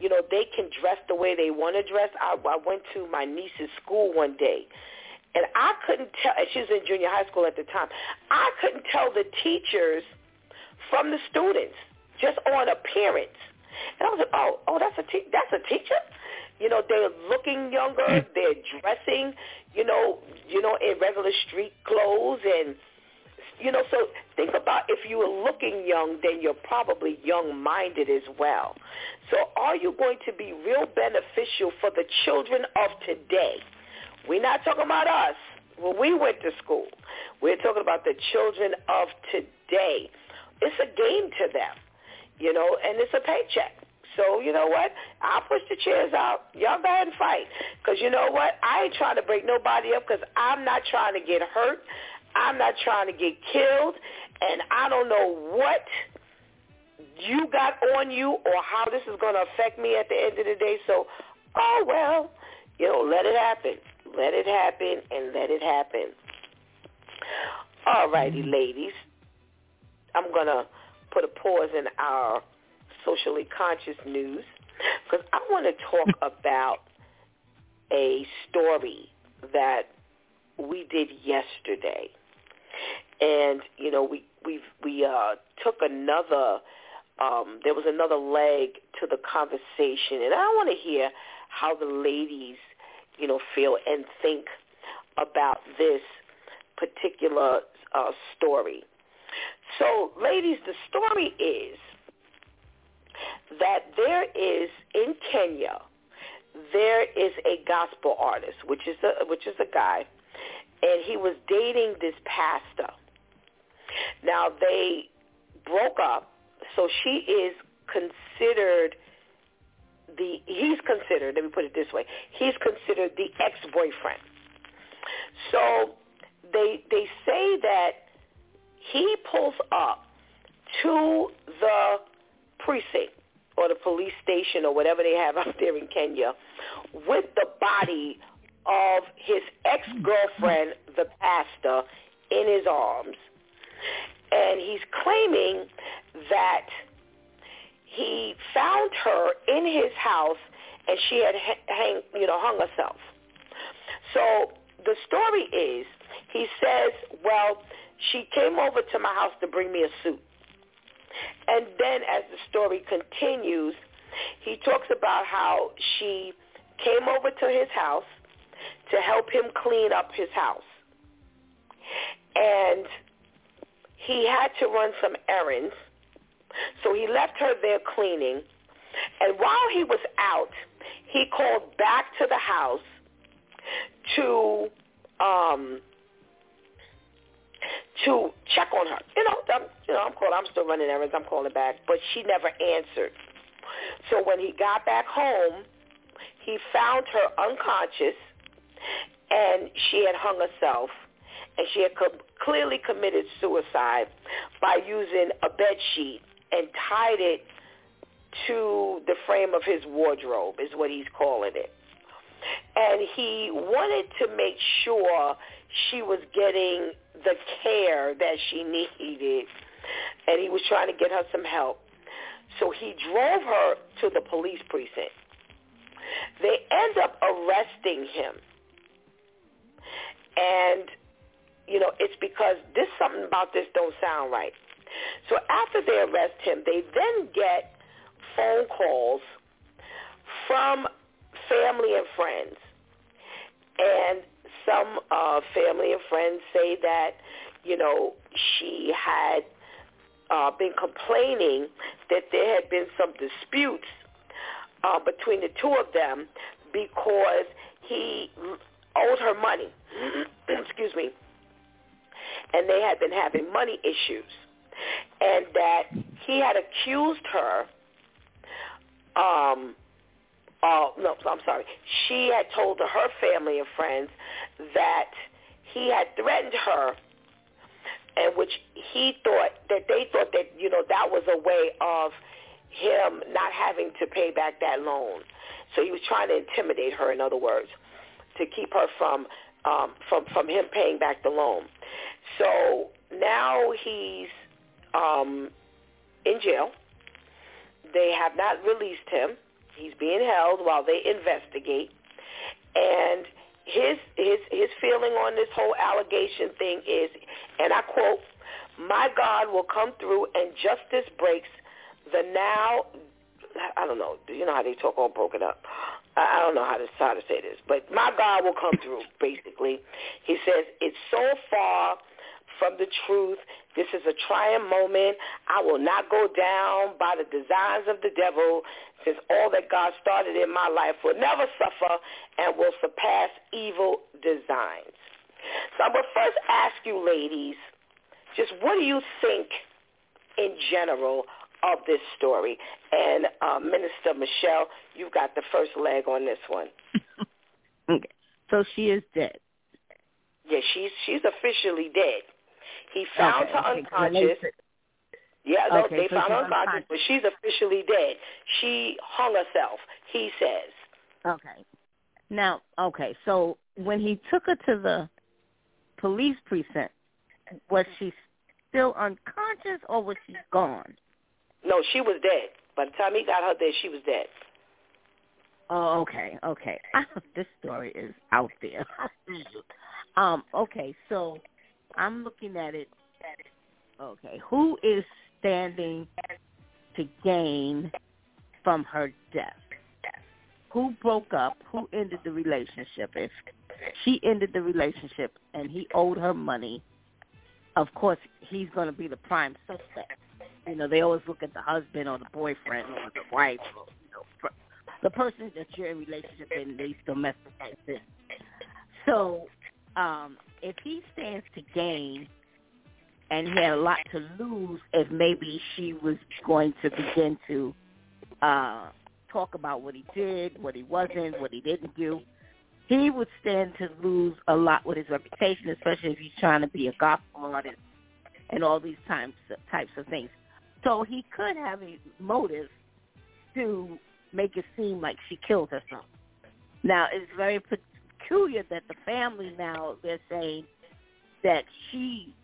you know, they can dress the way they want to dress. I, I went to my niece's school one day, and I couldn't tell. She was in junior high school at the time. I couldn't tell the teachers from the students just on appearance. And I was like, oh, oh, that's a te- that's a teacher. You know, they're looking younger. Mm. They're dressing, you know, you know, in regular street clothes and you know, so think about if you were looking young, then you're probably young-minded as well. So are you going to be real beneficial for the children of today? We're not talking about us when we went to school. We're talking about the children of today. It's a game to them, you know, and it's a paycheck. So you know what? I'll push the chairs out. Y'all go ahead and fight. Because you know what? I ain't trying to break nobody up because I'm not trying to get hurt. I'm not trying to get killed, and I don't know what you got on you or how this is going to affect me at the end of the day. So, oh well, you know, let it happen. Let it happen and let it happen. All righty, mm-hmm. ladies. I'm going to put a pause in our socially conscious news because I want to talk [laughs] about a story that we did yesterday and you know we we we uh, took another. Um, there was another leg to the conversation, and I want to hear how the ladies, you know, feel and think about this particular uh, story. So, ladies, the story is that there is in Kenya there is a gospel artist, which is a which is a guy, and he was dating this pastor. Now they broke up, so she is considered the he's considered, let me put it this way, he's considered the ex-boyfriend. So they they say that he pulls up to the precinct or the police station or whatever they have [laughs] out there in Kenya with the body of his ex-girlfriend, the pastor, in his arms and he's claiming that he found her in his house and she had hang, you know, hung herself. So the story is, he says, well, she came over to my house to bring me a suit. And then as the story continues, he talks about how she came over to his house to help him clean up his house. And he had to run some errands. So he left her there cleaning. And while he was out, he called back to the house to um to check on her. You know, I'm, you know, I'm calling. I'm still running errands. I'm calling back, but she never answered. So when he got back home, he found her unconscious, and she had hung herself and she had co- clearly committed suicide by using a bed sheet and tied it to the frame of his wardrobe is what he's calling it. And he wanted to make sure she was getting the care that she needed and he was trying to get her some help. So he drove her to the police precinct. They end up arresting him. And you know, it's because this something about this don't sound right. So after they arrest him, they then get phone calls from family and friends. And some uh, family and friends say that, you know, she had uh, been complaining that there had been some disputes uh, between the two of them because he owed her money. [clears throat] Excuse me. And they had been having money issues. And that he had accused her um uh no, I'm sorry. She had told her family and friends that he had threatened her and which he thought that they thought that you know that was a way of him not having to pay back that loan. So he was trying to intimidate her, in other words, to keep her from um, from from him paying back the loan. So now he's um, in jail. They have not released him. He's being held while they investigate. And his his his feeling on this whole allegation thing is, and I quote, "My God will come through and justice breaks the now." I don't know. You know how they talk all broken up. I don't know how to how to say this, but my God will come through. Basically, he says it's so far from the truth. This is a trying moment. I will not go down by the designs of the devil since all that God started in my life will never suffer and will surpass evil designs. So I'm going to first ask you ladies, just what do you think in general of this story? And uh, Minister Michelle, you've got the first leg on this one. [laughs] okay. So she is dead. Yeah, she's she's officially dead. He found okay, her okay. unconscious. Yeah, no, Okay, they so found her unconscious, unconscious. but she's officially dead. She hung herself, he says. Okay. Now, okay, so when he took her to the police precinct, was she still unconscious or was she gone? No, she was dead. By the time he got her there, she was dead. Oh, okay, okay. [laughs] this story is out there. [laughs] um, okay, so I'm looking at it. Okay, who is standing to gain from her death? Who broke up? Who ended the relationship? If she ended the relationship and he owed her money, of course he's going to be the prime suspect. You know, they always look at the husband or the boyfriend or the wife, or, you know, the person that you're in relationship in, these domestic things. So, um, if he stands to gain and he had a lot to lose if maybe she was going to begin to uh talk about what he did, what he wasn't, what he didn't do. He would stand to lose a lot with his reputation, especially if he's trying to be a gospel artist and all these types types of things. So he could have a motive to make it seem like she killed herself. Now it's very peculiar that the family now they're saying that she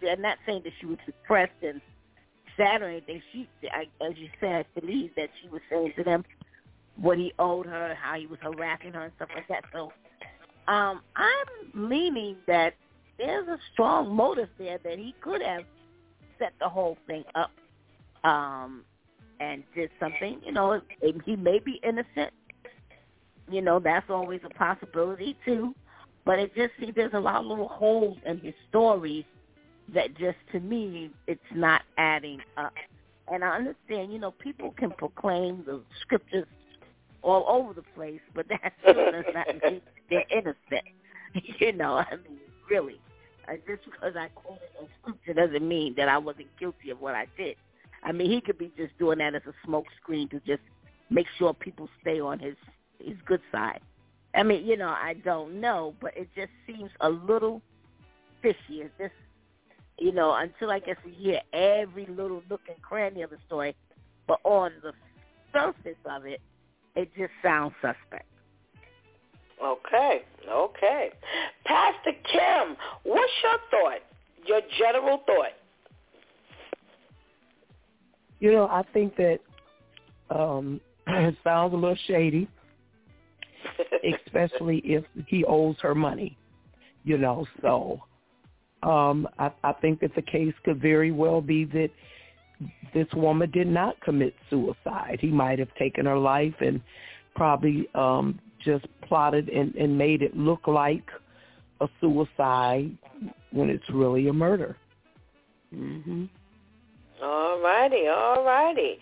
they're not saying that she was depressed and sad or anything. She, I, as you said, I believe that she was saying to them what he owed her, how he was harassing her and stuff like that. So um, I'm leaning that there's a strong motive there that he could have set the whole thing up um, and did something. You know, he may be innocent. You know, that's always a possibility too. But it just seems there's a lot of little holes in his stories that just to me it's not adding up. And I understand, you know, people can proclaim the scriptures all over the place, but [laughs] that does not mean they're innocent. [laughs] You know, I mean, really. Uh, just because I quoted a scripture doesn't mean that I wasn't guilty of what I did. I mean, he could be just doing that as a smoke screen to just make sure people stay on his his good side. I mean, you know, I don't know, but it just seems a little fishy. It's just you know, until I guess we hear every little nook and cranny of the story. But on the surface of it, it just sounds suspect. Okay, okay. Pastor Kim, what's your thought? Your general thought? You know, I think that um [clears throat] it sounds a little shady, [laughs] especially if he owes her money. You know, so um, I, I think that the case could very well be that this woman did not commit suicide. He might have taken her life and probably um, just plotted and, and made it look like a suicide when it's really a murder. Mhm. All righty, all righty.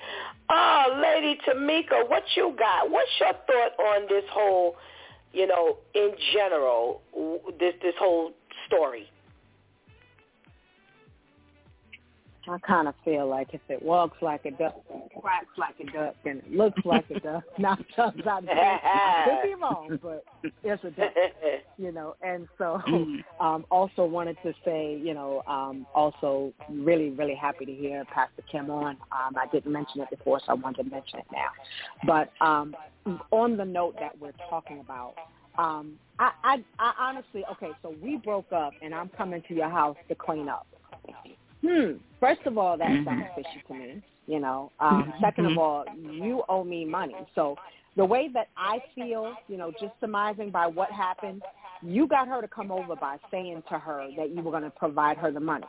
Oh, Lady Tamika, what you got? What's your thought on this whole, you know, in general, this this whole story? I kind of feel like if it walks like a duck, quacks like a duck, and it looks like a duck, nine times out of could be wrong, but it's a duck, [laughs] you know. And so, [laughs] um, also wanted to say, you know, um, also really, really happy to hear Pastor Kim on. Um, I didn't mention it before, so I wanted to mention it now. But um, on the note that we're talking about, um, I, I, I honestly, okay, so we broke up, and I'm coming to your house to clean up hmm, first of all, that sounds fishy to me. You know, um, second of all, you owe me money. So the way that I feel, you know, just surmising by what happened, you got her to come over by saying to her that you were going to provide her the money.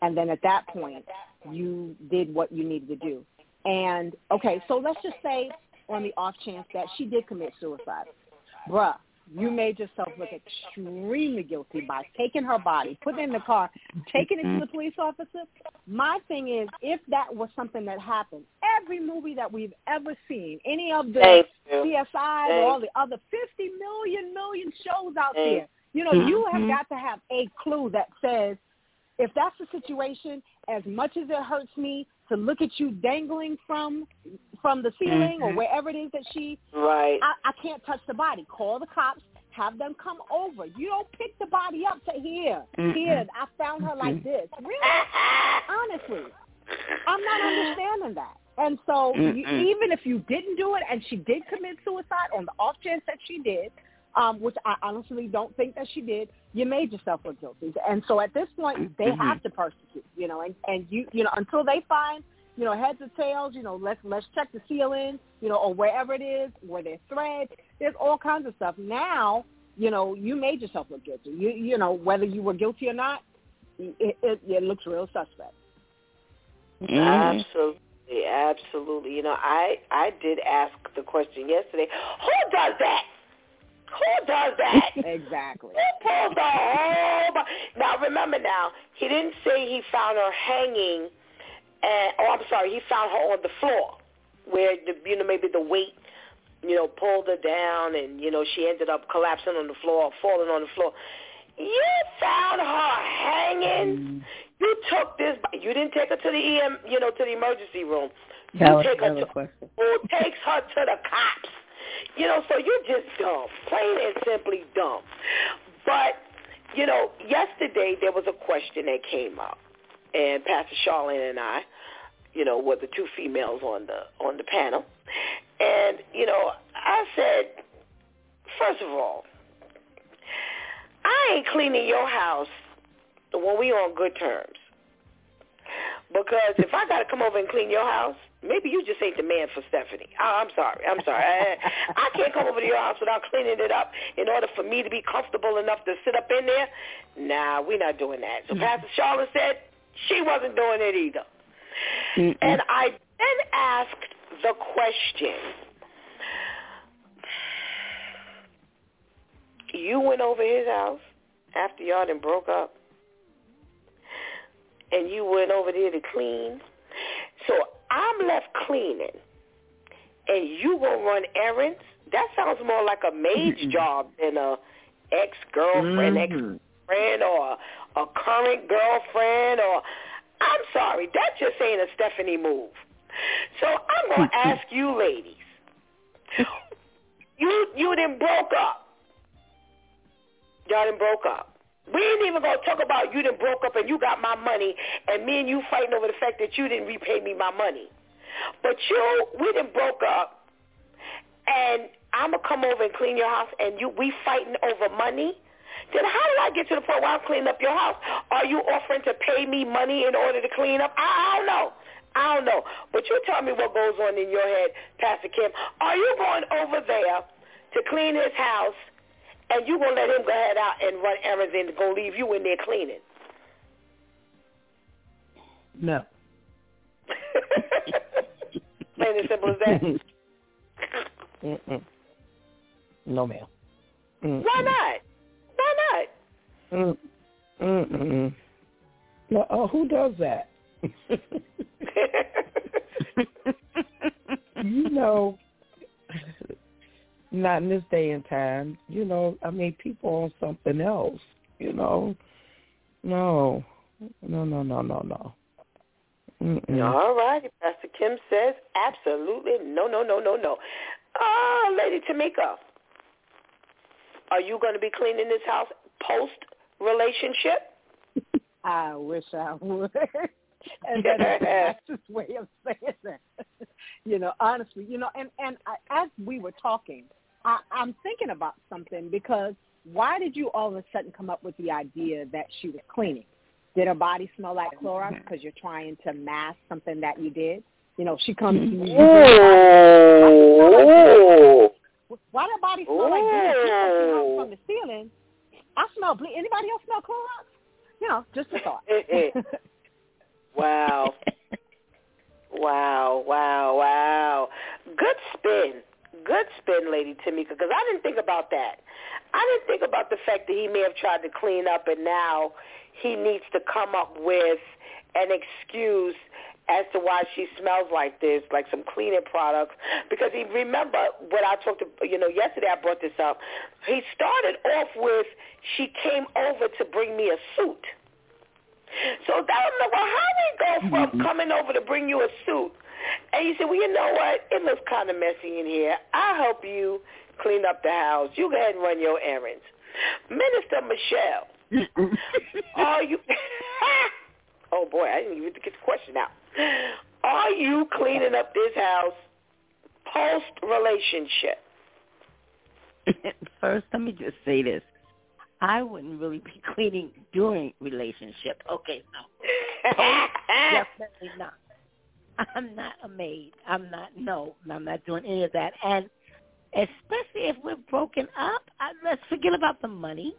And then at that point, you did what you needed to do. And, okay, so let's just say on the off chance that she did commit suicide. Bruh, you made yourself look extremely guilty by taking her body, putting it in the car, taking it to the police officer. My thing is, if that was something that happened, every movie that we've ever seen, any of the CSI or all the other 50 million, million shows out there, you know, you have got to have a clue that says, if that's the situation, as much as it hurts me to look at you dangling from from the ceiling or Mhm. wherever it is that she Right. I, I can't touch the body. Call the cops. Have them come over. You don't pick the body up. to here, Mm-mm. here. I found her like this. Really? Honestly, I'm not understanding that. And so, you, even if you didn't do it, and she did commit suicide on the off chance that she did, um, which I honestly don't think that she did, you made yourself look guilty. And so, at this point, [clears throat] they Mhm. have to persecute. You know, and and you you know until they find you know, heads or tails, you know, let's let's check the ceiling, you know, or wherever it is, where there's threads, there's all kinds of stuff. Now, you know, you made yourself look guilty. You you know, whether you were guilty or not, it it, it looks real suspect. Absolutely, absolutely. You know, I I did ask the question yesterday. Who does that? Who does that? [laughs] exactly. Who pulls the whole? bo- Now remember, now he didn't say he found her hanging, and oh, I'm sorry, he found her on the floor, where the you know maybe the weight, you know, pulled her down, and you know she ended up collapsing on the floor, or falling on the floor. You found her hanging. Mm-hmm. You took this. You didn't take her to the EM, you know, to the emergency room. You That was take her another to, question. who takes her to the cops? You know, so you're just dumb, plain and simply dumb. But you know, yesterday there was a question that came up, and Pastor Charlene and I, you know, were the two females on the on the panel, and you know, I said, first of all, I ain't cleaning your house when we on good terms. Because if I got to come over and clean your house, maybe you just ain't the man for Stephanie. I, I'm sorry. I'm sorry. I, I can't come over to your house without cleaning it up in order for me to be comfortable enough to sit up in there. Nah, we're not doing that. So mm. Pastor Charlotte said she wasn't doing it either. And I then asked the question, you went over his house after y'all done broke up and you went over there to clean. So I'm left cleaning and you gonna run errands? That sounds more like a maid's job than a ex-girlfriend, Mhm. ex-friend or a current girlfriend or I'm sorry, that just ain't a Stephanie move. So I'm gonna ask you ladies. You you done broke up. Y'all done broke up. We ain't even gonna talk about you done broke up and you got my money and me and you fighting over the fact that you didn't repay me my money. But you, we done broke up and I'm gonna come over and clean your house and you we fighting over money. Then how did I get to the point where I'm cleaning up your house? Are you offering to pay me money in order to clean up? I, I don't know. I don't know. But you tell me what goes on in your head, Pastor Kim. Are you going over there to clean his house and you gonna let him go ahead out and run errands and go leave you in there cleaning? No. [laughs] Plain and simple as that. [laughs] No, ma'am. Mm-mm. Why not? Why not? Mm-mm. Oh, who does that? [laughs] you know, not in this day and time. You know, I mean, people on something else. You know, no, no, no, no, no, no. Mm-mm. All right, Pastor Kim says absolutely no, no, no, no, no. Uh, Lady Tamika, are you going to be cleaning this house post relationship? [laughs] I wish I would. [laughs] and that is the [laughs] fastest way of saying that. you know, honestly, you know, and and I, as we were talking, I, I'm thinking about something because why did you all of a sudden come up with the idea that she was cleaning? Did her body smell like Clorox mm-hmm. because you're trying to mask something that you did? You know, she comes to you. Oh. Why does body smell like bleach from the ceiling? I smell bleach. Anybody else smell Clorox? You know, just a thought. Eh, eh. wow. [laughs] Wow, wow, wow. Good spin. Good spin, Lady Tamika, because I didn't think about that. I didn't think about the fact that he may have tried to clean up and now he needs to come up with an excuse as to why she smells like this, like some cleaning products. Because he remember what I talked to you know yesterday. I brought this up. He started off with she came over to bring me a suit. So that was like, well, how we go from mm-hmm. coming over to bring you a suit? And he said, well, you know what? It looks kind of messy in here. I'll help you clean up the house. You go ahead and run your errands. Minister Michelle, [laughs] are you... [laughs] oh, boy, I didn't even get the question out. Are you cleaning up this house post-relationship? First, let me just say this. I wouldn't really be [laughs] cleaning during relationship. Okay, no. definitely not. [laughs] I'm not a maid. I'm not, no, I'm not doing any of that. And especially if we're broken up, I, let's forget about the money.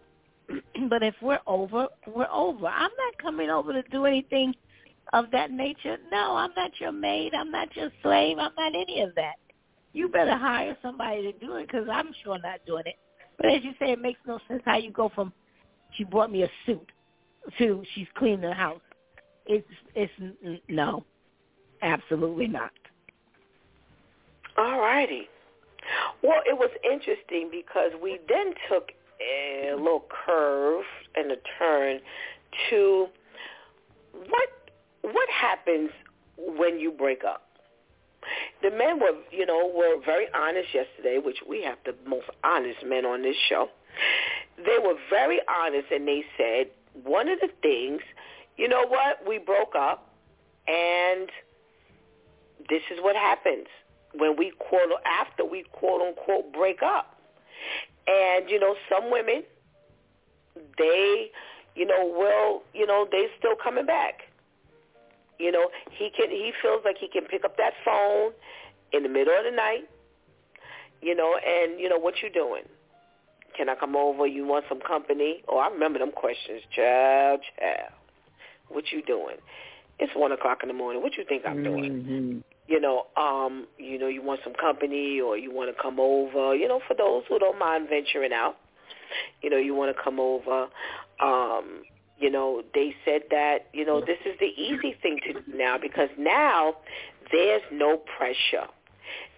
[clears throat] but if we're over, we're over. I'm not coming over to do anything of that nature. No, I'm not your maid. I'm not your slave. I'm not any of that. You better hire somebody to do it because I'm sure not doing it. But as you say, it makes no sense how you go from she brought me a suit to she's cleaning the house. It's it's no, absolutely not. All righty. Well, it was interesting because we then took a little curve and a turn to what what happens when you break up? The men were, you know, were very honest yesterday, which we have the most honest men on this show. They were very honest and they said one of the things, you know what, we broke up and this is what happens when we quote after we quote unquote break up. And, you know, some women they, you know, will, you know, they still coming back. You know, he can he feels like he can pick up that phone in the middle of the night. You know, and you know what you doing? Can I come over? You want some company? Oh, I remember them questions, child, child. What you doing? It's one o'clock in the morning. What you think I'm doing? Mm-hmm. You know, um, you know, you want some company or you want to come over. You know, for those who don't mind venturing out, you know, you want to come over. Um, you know, they said that, you know, this is the easy thing to do now because now there's no pressure.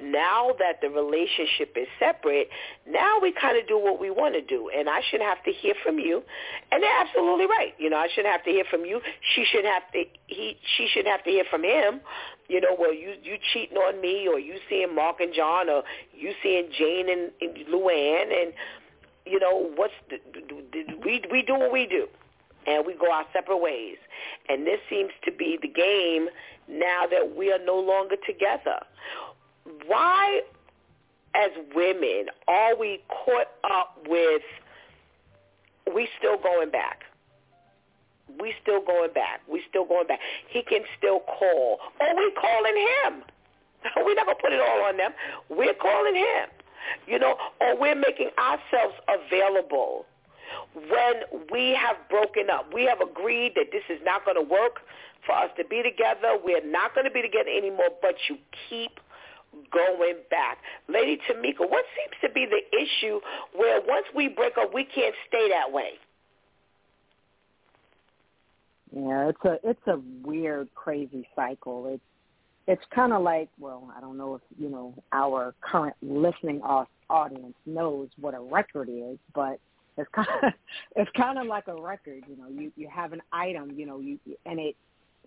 Now that the relationship is separate, now we kind of do what we want to do. And I shouldn't have to hear from you. And they're absolutely right. You know, I shouldn't have to hear from you. She should have to he she should have to hear from him. You know, well you you cheating on me or you seeing Mark and John or you seeing Jane and, and Luann and you know, what's the, we we do what we do and we go our separate ways. And this seems to be the game now that we are no longer together. Why, as women, are we caught up with we still going back? We still going back. We still going back. He can still call. Or we calling him. We're going to put it all on them. We're calling him. You know, or we're making ourselves available when we have broken up. We have agreed that this is not going to work for us to be together. We're not going to be together anymore, but you keep going back. Lady Tamika, what seems to be the issue where once we break up, we can't stay that way? Yeah, it's a it's a weird, crazy cycle. It's it's kind of like, well, I don't know if you know our current listening audience knows what a record is, but it's [laughs] kind of it's kind of like a record. You know, you you have an item, you know, you and it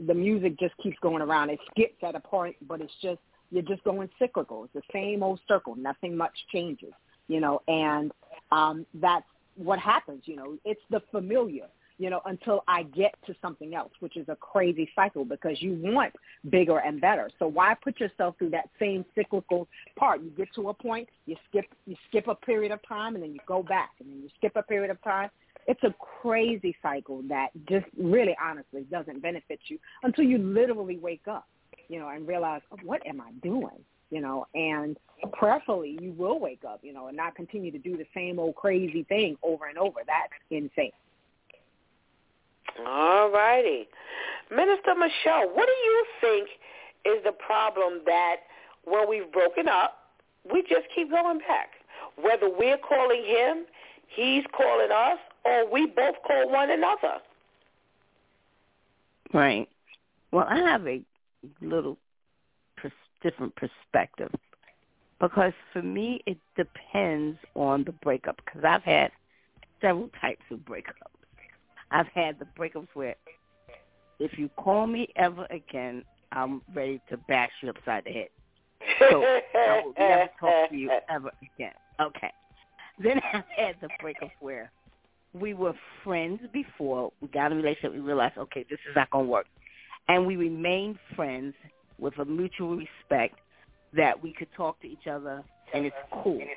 the music just keeps going around. It skips at a point, but it's just you're just going cyclical. It's the same old circle. Nothing much changes. You know, and um, that's what happens. You know, it's the familiar you know, until I get to something else, which is a crazy cycle because you want bigger and better. So why put yourself through that same cyclical part? You get to a point, you skip you skip a period of time and then you go back and then you skip a period of time. It's a crazy cycle that just really honestly doesn't benefit you until you literally wake up, you know, and realize, oh, what am I doing? You know, and prayerfully you will wake up, you know, and not continue to do the same old crazy thing over and over. That's insane. All righty. Minister Michelle, what do you think is the problem that when we've broken up, we just keep going back? Whether we're calling him, he's calling us, or we both call one another. Right. Well, I have a little pers- different perspective because for me it depends on the breakup because I've had several types of breakups. I've had the breakups where if you call me ever again, I'm ready to bash you upside the head. So I will never talk to you ever again. Okay. Then I had the breakup where we were friends before. We got in a relationship. We realized, okay, this is not going to work. And we remained friends with a mutual respect that we could talk to each other and it's cool and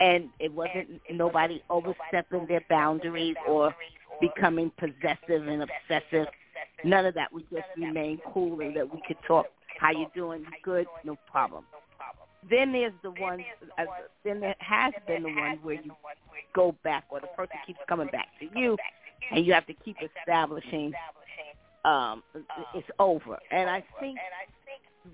it wasn't nobody overstepping their boundaries or becoming possessive and obsessive. None of that. We just remained cool and that we could talk. How you doing? Good? No problem. Then there's the one. Uh, then there has been the one where you go back, or the person keeps coming back to you, and you have to keep establishing um it's over. And I think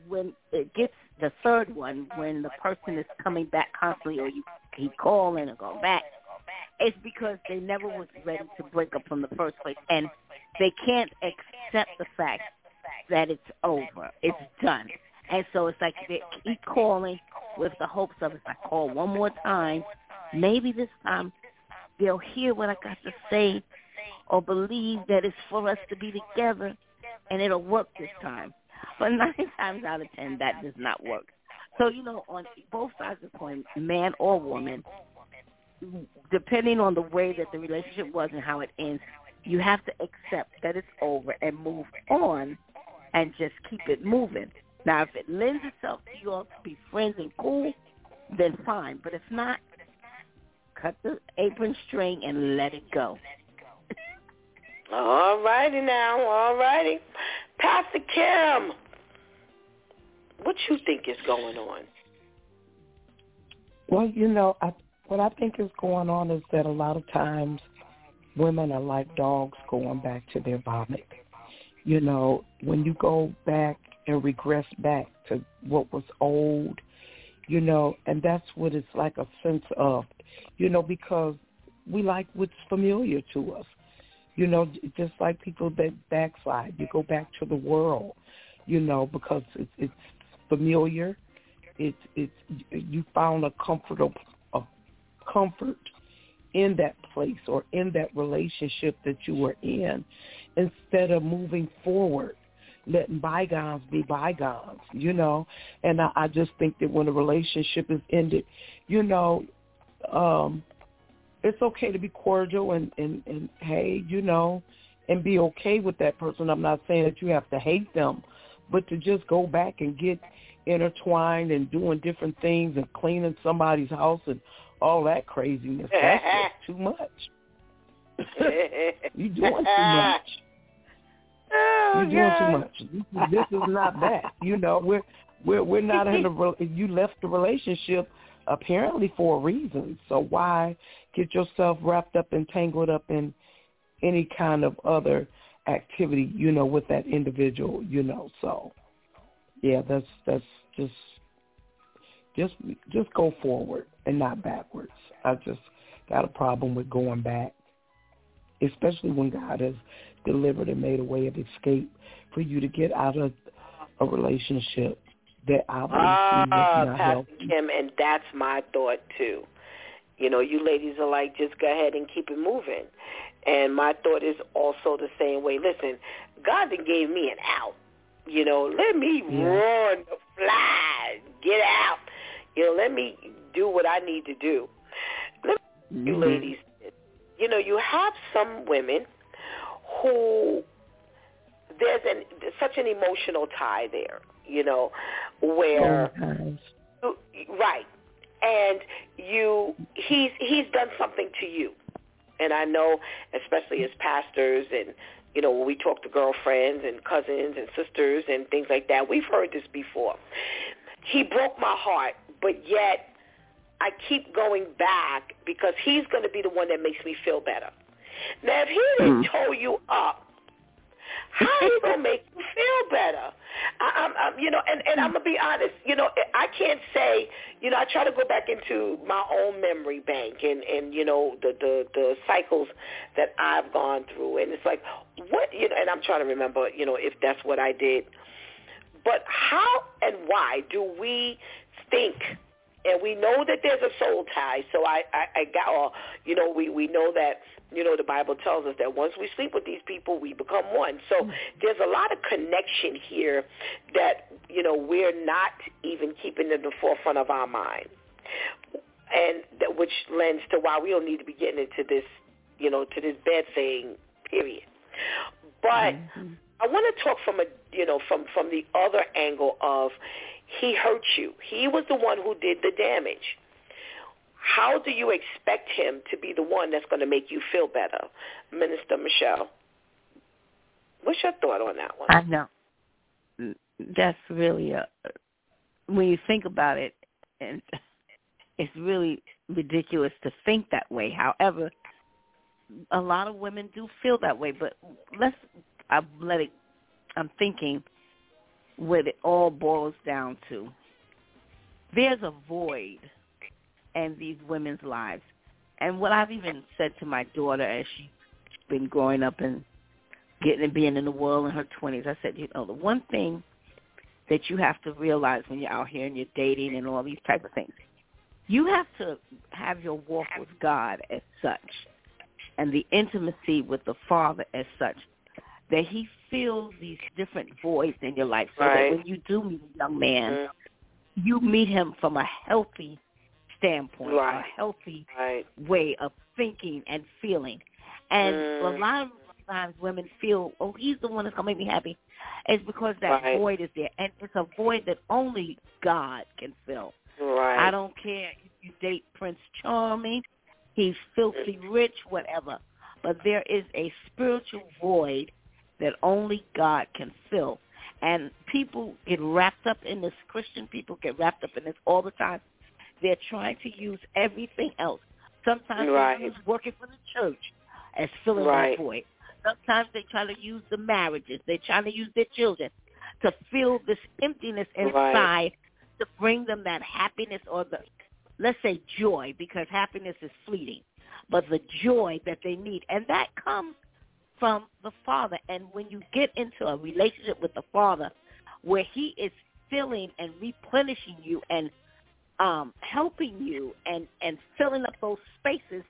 when it gets the third one, when the person is coming back constantly, or you keep calling or go back, it's because they never was ready to break up from the first place, and they can't accept the fact that it's over, it's done, and so it's like they keep calling with the hopes of if I call one more time, maybe this time they'll hear what I got to say or believe that it's for us to be together and it'll work this time. [laughs] But nine times out of ten, that does not work. So, you know, on both sides of the coin, man or woman, depending on the way that the relationship was and how it ends, you have to accept that it's over and move on and just keep it moving. Now, if it lends itself to you all to be friends and cool, then fine. But if not, cut the apron string and let it go. all righty now, all righty. Pastor Kim, what you think is going on? Well, you know, I, what I think is going on is that a lot of times women are like dogs going back to their vomit. You know, when you go back and regress back to what was old, you know, and that's what it's like a sense of, you know, because we like what's familiar to us. You know, just like people that backslide, you go back to the world, you know, because it's, it's familiar. It's it's you found a comfortable a comfort in that place or in that relationship that you were in instead of moving forward letting bygones be bygones you know and i, I just think that when a relationship is ended you know um it's okay to be cordial and and and hey you know and be okay with that person i'm not saying that you have to hate them but to just go back and get intertwined and doing different things and cleaning somebody's house and all that craziness. That's just too much. [laughs] You're doing too much. [laughs] Oh, You're doing too much. This is not that. You know, we're we're we're not in a. [laughs] You left the relationship apparently for a reason. So why get yourself wrapped up and tangled up in any kind of other activity? You know, with that individual. You know, so yeah, that's that's just just just go forward and not backwards. I just got a problem with going back. especially when God has delivered and made a way of escape for you to get out of a relationship that obviously ah, not Pastor healthy. Kim, and that's my thought too. You know, you ladies are like, just go ahead and keep it moving. And my thought is also the same way. Listen, God then gave me an out. You know, let me Yeah. run, fly, get out. You know, let me do what I need to do. Let me, you Mhm. ladies, you know, you have some women who there's an such an emotional tie there. You know, where oh, Sometimes. right, and you he's he's done something to you, and I know, especially as pastors and you know when we talk to girlfriends and cousins and sisters and things like that, we've heard this before. He broke my heart, but yet I keep going back because he's going to be the one that makes me feel better. Now, if he didn't hmm. tow you up, how he gonna [laughs] make you feel better? I, I'm, I'm, you know, and, and I'm gonna be honest. You know, I can't say. You know, I try to go back into my own memory bank and and you know the the the cycles that I've gone through, and it's like what you know, and I'm trying to remember. You know, if that's what I did. But how and why do we think and we know that there's a soul tie. So I, I, I got, or you know, we we know that you know the Bible tells us that once we sleep with these people, we become one. So mm-hmm. there's a lot of connection here that you know we're not even keeping in the forefront of our mind, and that which lends to why we don't need to be getting into this, you know, to this bad thing. Period. But mm-hmm. I want to talk from a you know from from the other angle of he hurt you. He was the one who did the damage. How do you expect him to be the one that's going to make you feel better, Minister Michelle? What's your thought on that one? I know. That's really a when you think about it, and it's really ridiculous to think that way. However, a lot of women do feel that way. But let's I let it. I'm thinking what it all boils down to. There's a void in these women's lives, and what I've even said to my daughter as she's been growing up and getting and being in the world in her twenties, I said, you know, the one thing that you have to realize when you're out here and you're dating and all these type of things, you have to have your walk with God as such, and the intimacy with the Father as such, that He fills these different voids in your life, so Right. that when you do meet a young man, Mhm. you meet him from a healthy standpoint, a healthy Right. way of thinking and feeling. And Mm. a lot of times women feel, oh, he's the one that's going to make me happy. It's because that Right. void is there. And it's a void that only God can fill. Right. I don't care if you date Prince Charming, he's filthy rich, whatever. But there is a spiritual void that only God can fill. And people get wrapped up in this, Christian people get wrapped up in this all the time. They're trying to use everything else. Sometimes Right. use working for the church as filling Right. that void. Sometimes they try to use the marriages. They're trying to use their children to fill this emptiness inside to bring them that happiness or the, let's say joy, because happiness is fleeting, but the joy that they need. And that comes from the Father. And when you get into a relationship with the Father where he is filling and replenishing you and um, helping you and, and filling up those spaces,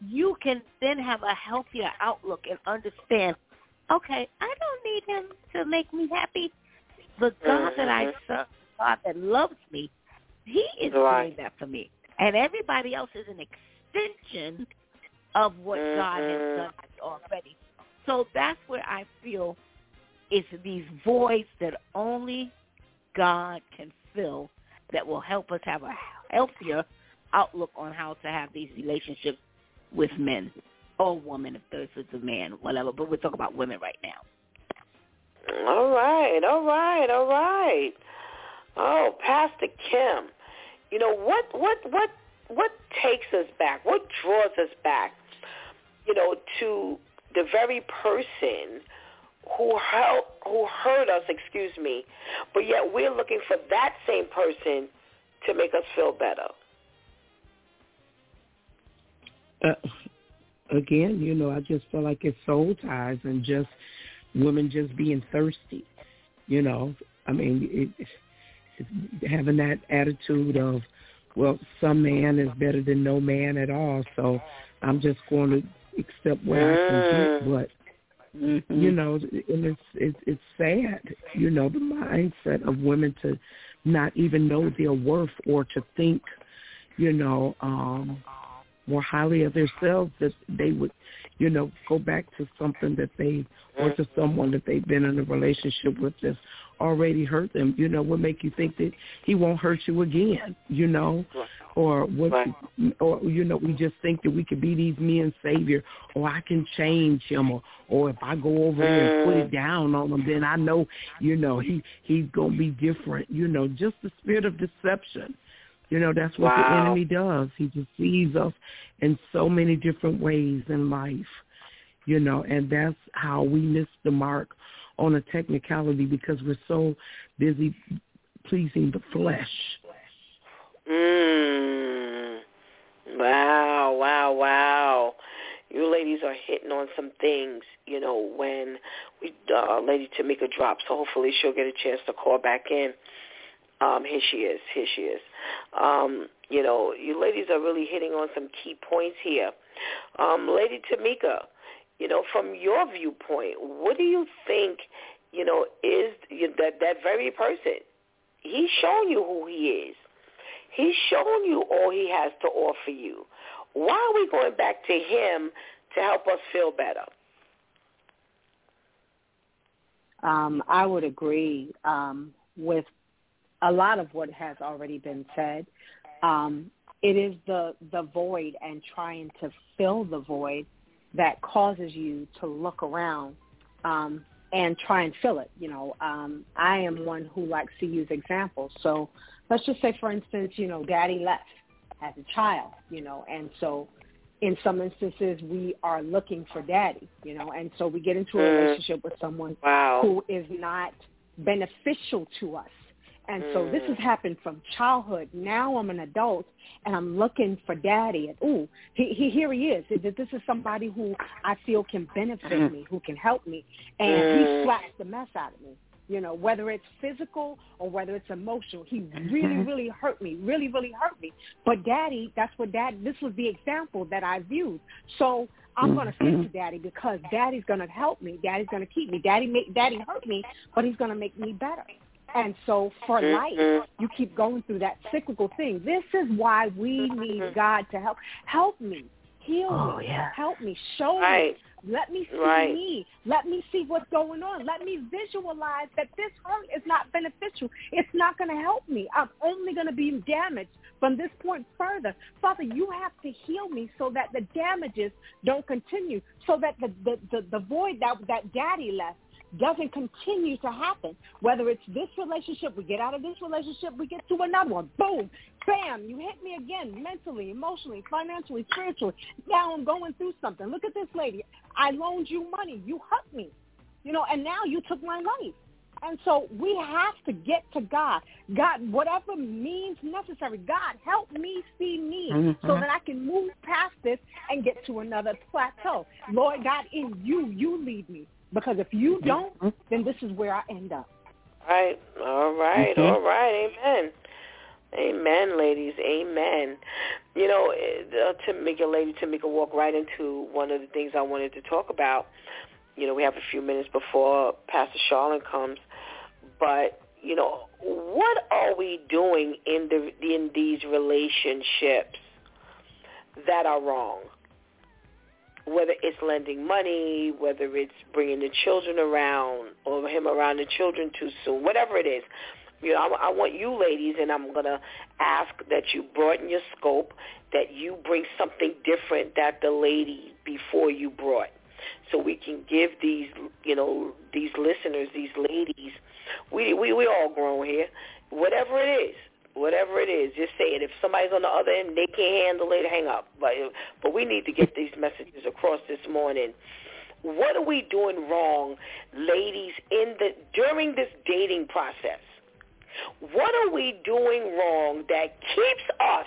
you can then have a healthier outlook and understand, okay, I don't need him to make me happy. The God that I Mhm. serve, God that loves me, he is Right. doing that for me. And everybody else is an extension of what God has Mhm. done already. So that's where I feel it's these voids that only God can fill that will help us have a healthier outlook on how to have these relationships with men or women if there's a man, whatever. But we're talking about women right now. All right, all right, all right. Oh, Pastor Kim, you know what what what what takes us back? What draws us back? You know, to the very person who help who hurt us, excuse me, but yet we're looking for that same person to make us feel better. Uh, again, you know, I just feel like it's soul ties and just women just being thirsty. You know, I mean, it, it's having that attitude of, well, some man is better than no man at all. So I'm just going to accept what mm. I can get. But Mm-hmm. You know, and it's it's it's sad. You know, the mindset of women to not even know their worth or to think, you know, um more highly of themselves that they would, you know, go back to something that they or to someone that they've been in a relationship with that's already hurt them. You know, what make you think that he won't hurt you again? You know, or what? Or you know, we just think that we could be these men's savior, or I can change him, or or if I go over there and put it mm. down on him, then I know, you know, he he's gonna be different. You know, just the spirit of deception. You know, that's what wow. the enemy does. He deceives us in so many different ways in life. You know, and that's how we miss the mark on a technicality because we're so busy pleasing the flesh. Mm. Wow, wow, wow. You ladies are hitting on some things, you know, when we uh, Lady Tamika drops. So hopefully she'll get a chance to call back in. Um, here she is. Here she is. Um, you know, you ladies are really hitting on some key points here. Um, Lady Tamika, you know, from your viewpoint, what do you think, you know, is that that very person? He's shown you who he is. He's shown you all he has to offer you. Why are we going back to him to help us feel better? Um, I would agree um, with a lot of what has already been said. Um, it is the the void and trying to fill the void that causes you to look around um, and try and fill it. You know, um, I am one who likes to use examples. So let's just say, for instance, you know, daddy left as a child, you know, and so in some instances we are looking for daddy, you know, and so we get into a mm. relationship with someone wow. who is not beneficial to us. And so this has mm. happened from childhood. Now I'm an adult and I'm looking for daddy. And ooh, he, he here he is. This is somebody who I feel can benefit mm. me, who can help me, and mm. he slaps the mess out of me. You know, whether it's physical or whether it's emotional, he really, mm-hmm. really hurt me. Really, really hurt me. But daddy, that's what dad. This was the example that I viewed. So I'm going to stick to daddy because daddy's going to help me. Daddy's going to keep me. Daddy, make, daddy hurt me, but he's going to make me better. And so for mm-hmm. life, you keep going through that cyclical thing. This is why we need mm-hmm. God to help. Help me. Heal oh, me. Yeah. Help me. Show right. me. Let me see right. me. Let me see what's going on. Let me visualize that this hurt is not beneficial. It's not going to help me. I'm only going to be damaged from this point further. Father, you have to heal me so that the damages don't continue, so that the, the, the, the void that, that daddy left doesn't continue to happen. Whether it's this relationship, we get out of this relationship, we get to another one. Boom, bam, you hit me again mentally, emotionally, financially, spiritually. Now I'm going through something. Look at this lady. I loaned you money. You hurt me. You know, and now you took my life. And so we have to get to God. God, whatever means necessary. God, help me see me mm-hmm. so that I can move past this and get to another plateau. Lord God, in you, you lead me. Because if you mm-hmm. don't, then this is where I end up. Right. All right. mm-hmm. all right. Amen. Amen, ladies. Amen. You know, uh, to make a lady to make a walk right into one of the things I wanted to talk about. You know, we have a few minutes before Pastor Charlotte comes, but you know, what are we doing in the in these relationships that are wrong? Whether it's lending money, whether it's bringing the children around or him around the children too soon, whatever it is. You know, I, I want you ladies, and I'm going to ask that you broaden your scope, that you bring something different that the lady before you brought. So we can give these, you know, these listeners, these ladies, we we we all grown here, whatever it is, whatever it is, just say it. If somebody's on the other end, they can't handle it, hang up. But but we need to get these messages across this morning. What are we doing wrong, ladies, in the during this dating process? What are we doing wrong that keeps us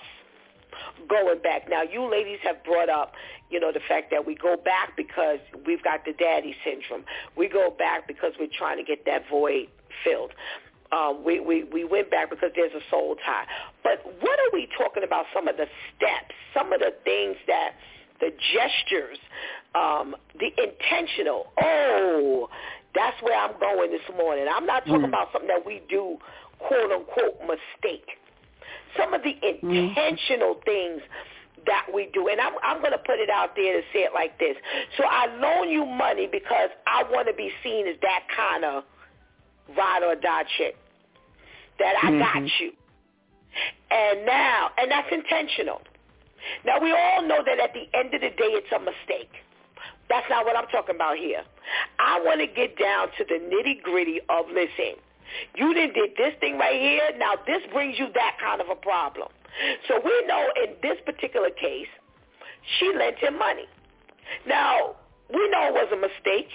going back. Now, you ladies have brought up, you know, the fact that we go back because we've got the daddy syndrome. We go back because we're trying to get that void filled. Um, we, we, we went back because there's a soul tie. But what are we talking about? Some of the steps, some of the things that the gestures, um, the intentional. Oh, that's where I'm going this morning. I'm not talking mm. about something that we do, quote unquote, mistake. Some of the intentional mm. things that we do. And I'm, I'm going to put it out there to say it like this. So I loan you money because I want to be seen as that kind of ride or die chick. That I mm-hmm. got you. And now, and that's intentional. Now we all know that at the end of the day it's a mistake. That's not what I'm talking about here. I want to get down to the nitty gritty of listen. You didn't did this thing right here. Now this brings you that kind of a problem. So we know in this particular case, she lent him money. Now we know it was a mistake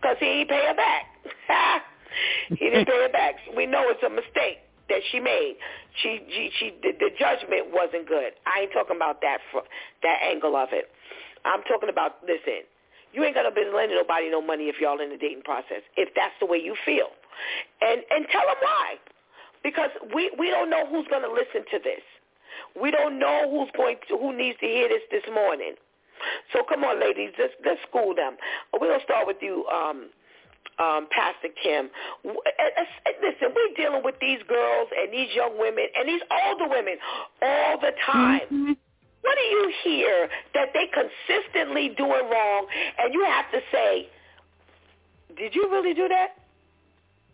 because he didn't pay her back. [laughs] [laughs] he didn't pay her back. So we know it's a mistake that she made. She, she, she the, the judgment wasn't good. I ain't talking about that for, that angle of it. I'm talking about listen. You ain't no business lending nobody no money if y'all in the dating process. If that's the way you feel, and and tell them why, because we we don't know who's to listen to this. We don't know who's going to who needs to hear this this morning. So come on, ladies, let's let's school them. We're gonna start with you, um, um, Pastor Kim. Listen, we're dealing with these girls and these young women and these older women all the time. Mm-hmm. What do you hear that they consistently doing wrong and you have to say, did you really do that?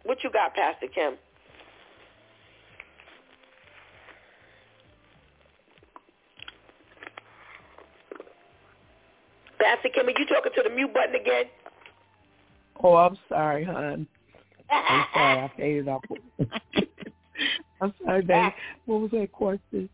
What you got, Pastor Kim? Pastor Kim, are you talking to the mute button again? Oh, I'm sorry, hon. I'm sorry, I faded off. [laughs] I'm sorry, baby. What was that question?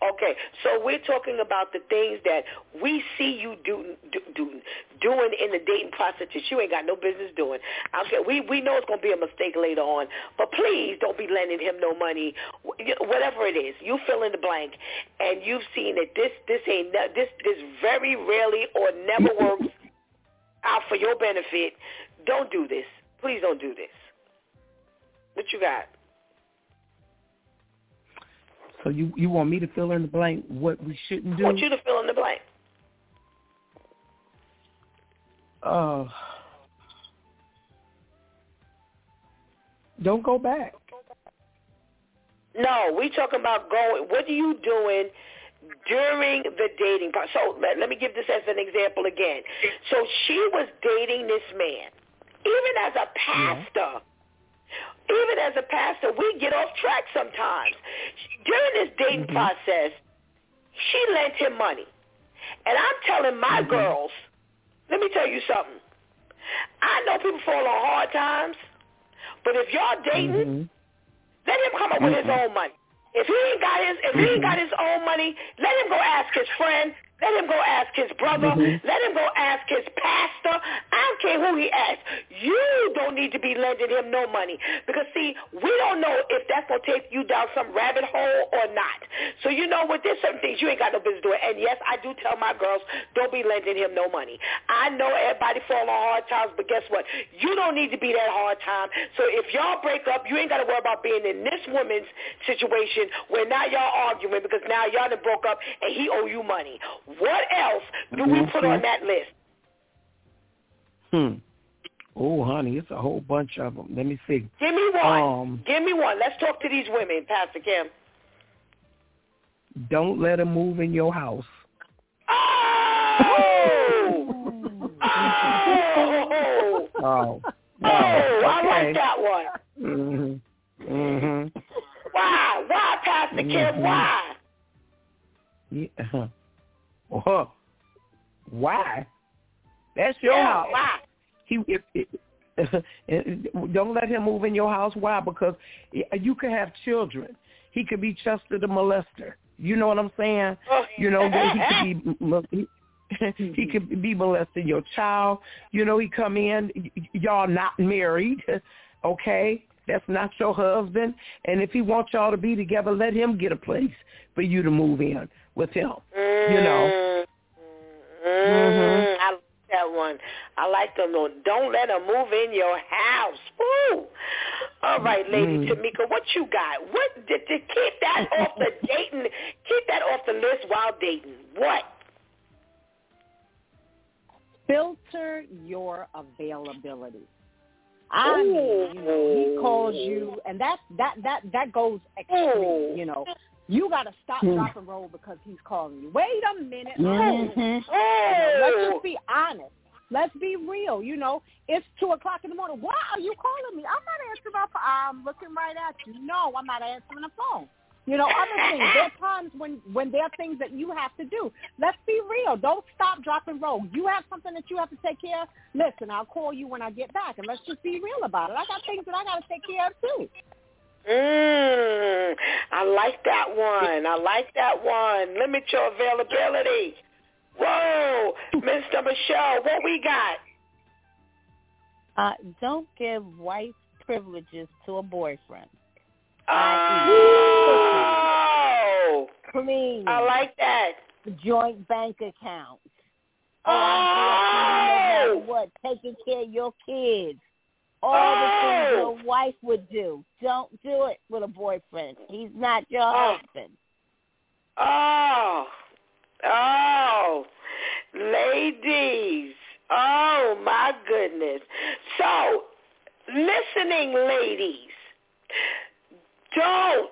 Okay, so we're talking about the things that we see you do, do, do doing in the dating process that you ain't got no business doing. Okay, we we know it's gonna be a mistake later on, but please don't be lending him no money, whatever it is. You fill in the blank, and you've seen that this this ain't this this very rarely or never works out for your benefit. Don't do this. Please don't do this. What you got? So you you want me to fill in the blank what we shouldn't do? I want you to fill in the blank. Uh, don't go back. No, we talking about going. What are you doing during the dating process? So let, let me give this as an example again. So she was dating this man, even as a pastor. Yeah even as a pastor, we get off track sometimes. During this dating mm-hmm. process, she lent him money. And I'm telling my mm-hmm. girls, let me tell you something. I know people fall on hard times, but if y'all dating, mm-hmm. let him come up with his own money. If he ain't got his if he ain't got mm-hmm. his own money, let him go ask his friend, let him go ask his brother. Mm-hmm. Let him go ask his pastor. I don't care who he asks. You don't need to be lending him no money. Because, see, we don't know if that's going to take you down some rabbit hole or not. So, you know what? There's certain things you ain't got no business doing. And, yes, I do tell my girls, don't be lending him no money. I know everybody fall on hard times, but guess what? You don't need to be that hard time. So if y'all break up, you ain't got to worry about being in this woman's situation where now y'all arguing because now y'all done broke up and he owe you money. What else do we put on that list? Hmm. Oh, honey, it's a whole bunch of them. Let me see. Give me one. Um, Give me one. Let's talk to these women, Pastor Kim. Don't let them move in your house. Oh! oh! oh! Oh, I like that one. Mhm. Mhm. Why? Why, Pastor mm-hmm. Kim? Why? Yeah. Well, why? That's your yeah, house. Why? He if, if, [laughs] don't let him move in your house. Why? Because you could have children. He could be Chester the molester. You know what I'm saying? Oh. You know he could be. He, he could be molesting your child. You know, he come in, y'all not married, [laughs] okay? That's not your husband. And if he wants y'all to be together, let him get a place for you to move in with him. Mm-hmm. You know. Mm-hmm. I like that one. I like them. Don't let them move in your house. Woo. All right, Lady Mm. Tamika, what you got? What did to keep that [laughs] off the dating? Keep that off the list while dating. What? filter your availability. I mean, you know, he calls you, and that that that that goes extreme. You know, you got to stop, Hmm. drop, and roll because he's calling you. Wait a minute. Mhm. You know, let's just be honest. Let's be real. You know, it's two o'clock in the morning. Why are you calling me? I'm not answering my phone. I'm looking right at you. No, I'm not answering the phone. You know, other things. There are times when when there are things that you have to do. Let's be real. Don't stop, drop, and roll. You have something that you have to take care of. Listen, I'll call you when I get back, and let's just be real about it. I got things that I got to take care of too. Mm, I like that one. I like that one. Limit your availability. Whoa, Mr. Michelle, what we got? Uh, don't give wife privileges to a boyfriend. Oh, Please. I like that. Joint bank account. Oh, matter what, taking care of your kids. All the things oh! your wife would do. Don't do it with a boyfriend. He's not your Oh. husband. Oh, oh, ladies. Oh, my goodness. So, listening ladies, don't,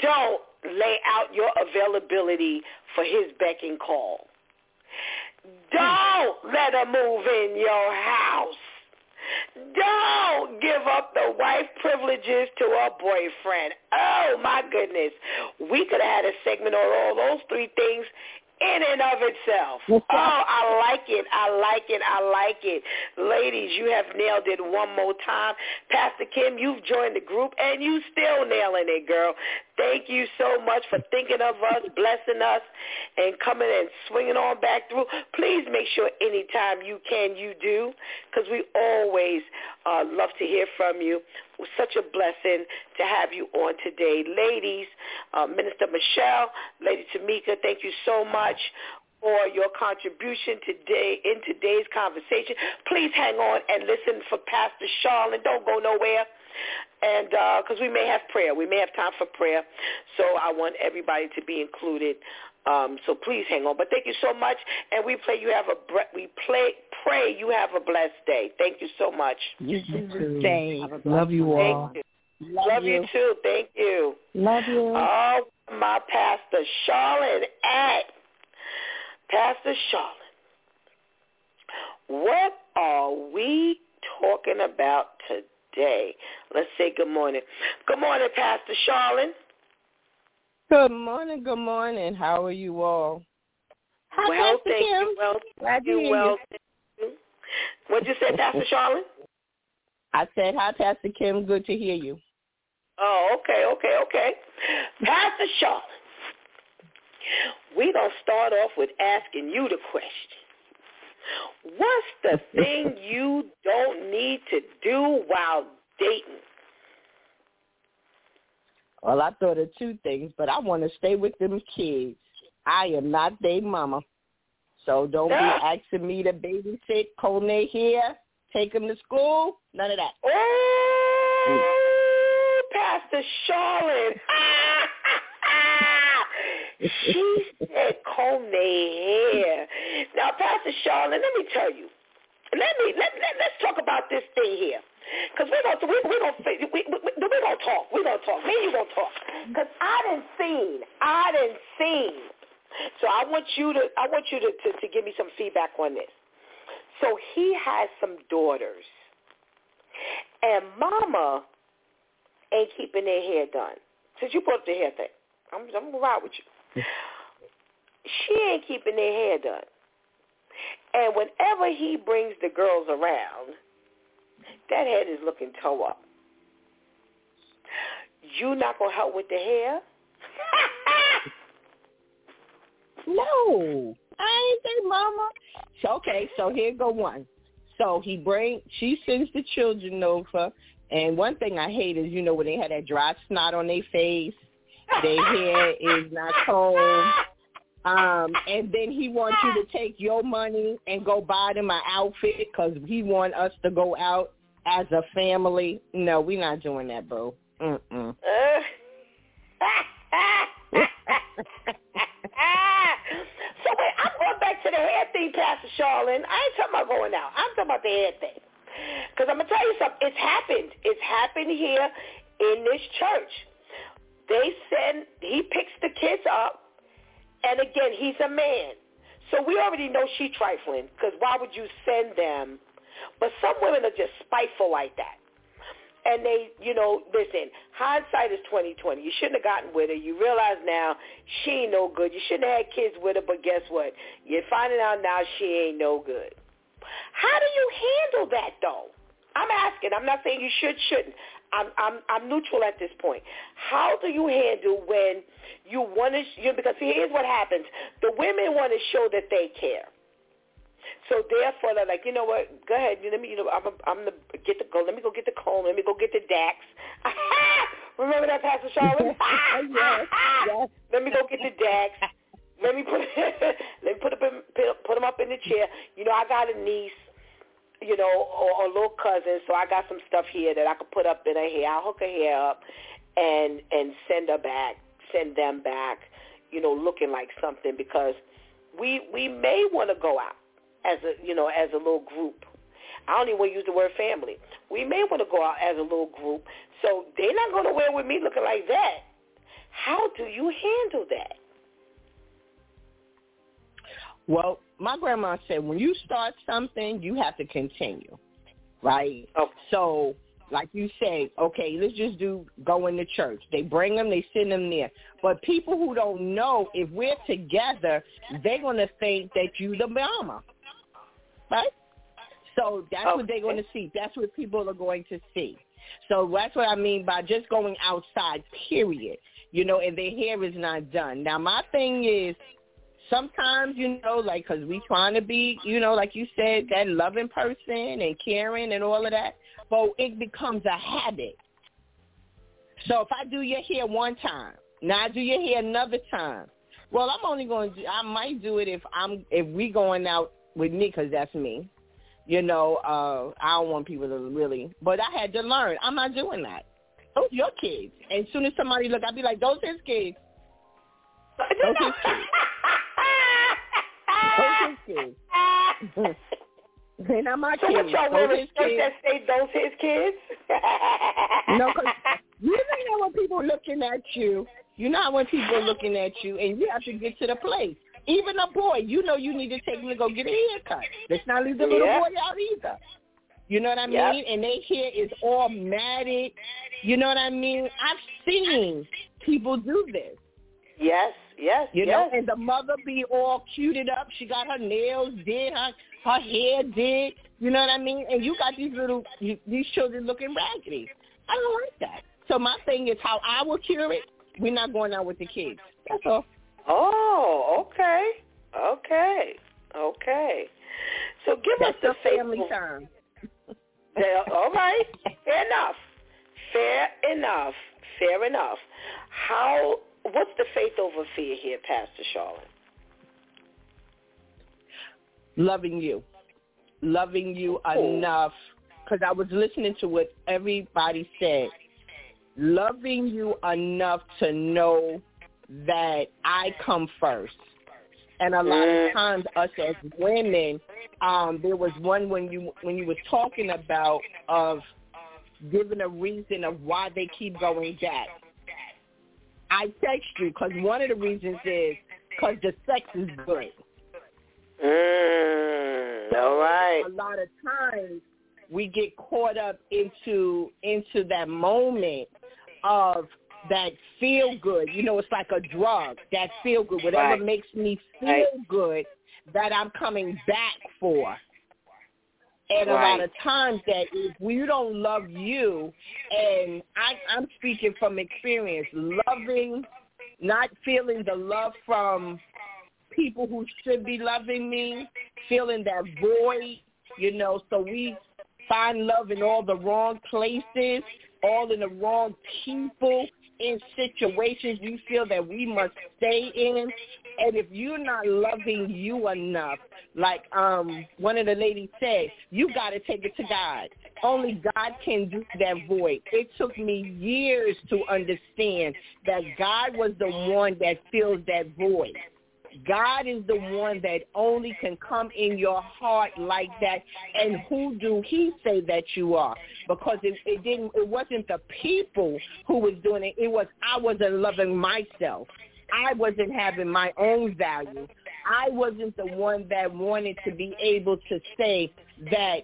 don't lay out your availability for his beck and call. Hmm. Don't let him move in your house. Don't give up the wife privileges to a boyfriend. Oh my goodness. We could have had a segment on all those three things in and of itself. Oh, I like it. I like it. I like it. Ladies, you have nailed it one more time. Pastor Kim, you've joined the group and you still nailing it, girl. Thank you so much for thinking of us, blessing us, and coming and swinging on back through. Please make sure anytime you can, you do, because we always uh, love to hear from you. It was such a blessing to have you on today. Ladies, uh, Minister Michelle, Lady Tamika, thank you so much for your contribution today in today's conversation. Please hang on and listen for Pastor Charlotte. Don't go nowhere and because we may have prayer, we may have time for prayer. So I want everybody to be included. Um, so please hang on. But thank you so much, and we pray you have a bre- we play pray you have a blessed day. Thank you so much. You too. Same. Love you all. Thank you. Love, you. too. Thank you. Love you. Oh, my pastor Charlotte at Pastor Charlotte. What are we talking about today? Let's say good morning. Good morning, Pastor Charlotte. Good morning, good morning. How are you all? Hi, well, Pastor thank Kim. you. Well, Glad you hear well. you. What'd you say, Pastor Charlotte? I said, hi, Pastor Kim. Good to hear you. Oh, okay, okay, okay. Pastor Charlotte, we're going to start off with asking you the question. What's the thing you don't need to do while dating? Well, I thought of two things, but I want to stay with them kids. I am not their mama. So don't be Ah. asking me to babysit, comb their hair, take them to school. None of that. Oh, Pastor Charlotte. [laughs] she said comb their hair. Now, Pastor Charlotte, let me tell you. Let me let, let let's talk about this thing here, because we're gonna we we gonna we we we we gonna talk. We gonna talk. Me and you gonna talk. Because I didn't seen. I didn't seen. So I want you to I want you to, to to give me some feedback on this. So he has some daughters, and Mama ain't keeping their hair done. Since you put up the hair thing, I'm I'm gonna ride with you. She ain't keeping their hair done. And whenever he brings the girls around, that head is looking toe up. You not gonna help with the hair? [laughs] No, I ain't their mama. So, okay, so here go one. So he bring, she sends the children over, And one thing I hate is, you know, when they had that dry snot on their face, their hair is not combed. Um, and then he wants you to take your money and go buy them an outfit because he want us to go out as a family. No, we're not doing that, bro. Mm-mm. [laughs] so wait, I'm going back to the hair thing, Pastor Charlene. I ain't talking about going out. I'm talking about the hair thing. Because I'm going to tell you something. It's happened. It's happened here in this church. They send, he picks the kids up, and again, he's a man. So we already know she trifling, because why would you send them? But some women are just spiteful like that and they, you know, listen, hindsight is twenty twenty. You shouldn't have gotten with her. You realize now she ain't no good. You shouldn't have had kids with her, but guess what? You're finding out now she ain't no good. How do you handle that though? I'm asking. I'm not saying you should, shouldn't. I'm I'm I'm neutral at this point. How do you handle when you want to? You know, because here's what happens: the women want to show that they care. So therefore, they're like, you know what? Go ahead. Let me, you know, I'm, a, I'm the get the go. Let me go get the comb. Let me go get the Dax. [laughs] Remember that, Pastor Charlotte? [laughs] [laughs] yes, yes. Let me go get the Dax. Let me put let me put up in, put them up in the chair. You know, I got a niece, you know, or, or little cousin, so I got some stuff here that I could put up in her hair. I'll hook her hair up and and send her back, send them back, you know, looking like something because we we may want to go out as a you know as a little group. I don't even want to use the word family. We may want to go out as a little group, so they're not going to wear with me looking like that. How do you handle that? Well, my grandma said when you start something, you have to continue, right? Oh. So, like you say, okay, let's just do going to church. They bring them, they send them there. But people who don't know, if we're together, they're going to think that you the mama right? So that's okay. what they're going to see. That's what people are going to see. So that's what I mean by just going outside, period. You know, and their hair is not done. Now, my thing is, sometimes, you know, like, because we trying to be, you know, like you said, that loving person and caring and all of that, but it becomes a habit. So if I do your hair one time, now I do your hair another time. Well, I'm only going to, I might do it if I'm, if we going out with me because that's me. You know, uh, I don't want people to really, but I had to learn. I'm not doing that. Those your kids. And as soon as somebody look, I'd be like, those his kids. [laughs] Those his kids. Those his kids. [laughs] They're not my so kids. what y'all wearing skirts kids. that say those his kids? [laughs] no, because you know when people looking at you, you know when people are looking at you, and you have to get to the place. Even a boy, you know you need to take him to go get a haircut. Let's not leave the little Yeah. boy out either. You know what I mean? Yep. And their hair is all matted. You know what I mean? I've seen people do this. yes, yes, You yes. know, and the mother be all cuted up. She got her nails did, her her hair did. You know what I mean? And you got these little these children looking raggedy. I don't like that. So my thing is how I will cure it. We're not going out with the kids. That's all. Oh, okay, okay, okay. So give That's us the the family faithful- time. Yeah, all right. Fair enough. Fair enough. Fair enough. How? What's the faith over fear here, Pastor Charlotte? Loving you, loving you enough. Because I was listening to what everybody said. Loving you enough to know that I come first. And a lot Mm. of times, us as women, um, there was one when you when you were talking about of giving a reason of why they keep going back. I text you because one of the reasons is because the sex is good. Mm, all right. A lot of times we get caught up into into that moment of that feel good. You know, it's like a drug. That feel good, whatever Right. makes me feel Right. good, that I'm coming back for. And a lot of times that if we don't love you, and I, I'm speaking from experience, loving, not feeling the love from people who should be loving me, feeling that void, you know, so we find love in all the wrong places, all in the wrong people, in situations you feel that we must stay in. And if you're not loving you enough, like um one of the ladies said, you got to take it to God. Only God can do that void. It took me years to understand that God was the one that fills that void. God is the one that only can come in your heart like that. And who do he say that you are? Because it, it didn't it wasn't the people who was doing it. It was I wasn't loving myself. I wasn't having my own value. I wasn't the one that wanted to be able to say that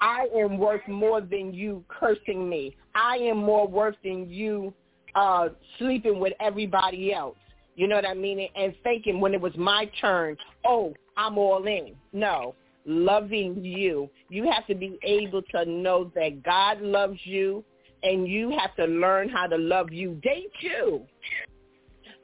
I am worth more than you cursing me. I am more worth than you uh sleeping with everybody else. You know what I mean? And thinking when it was my turn, oh, I'm all in. No, loving you. You have to be able to know that God loves you and you have to learn how to love you. Date you.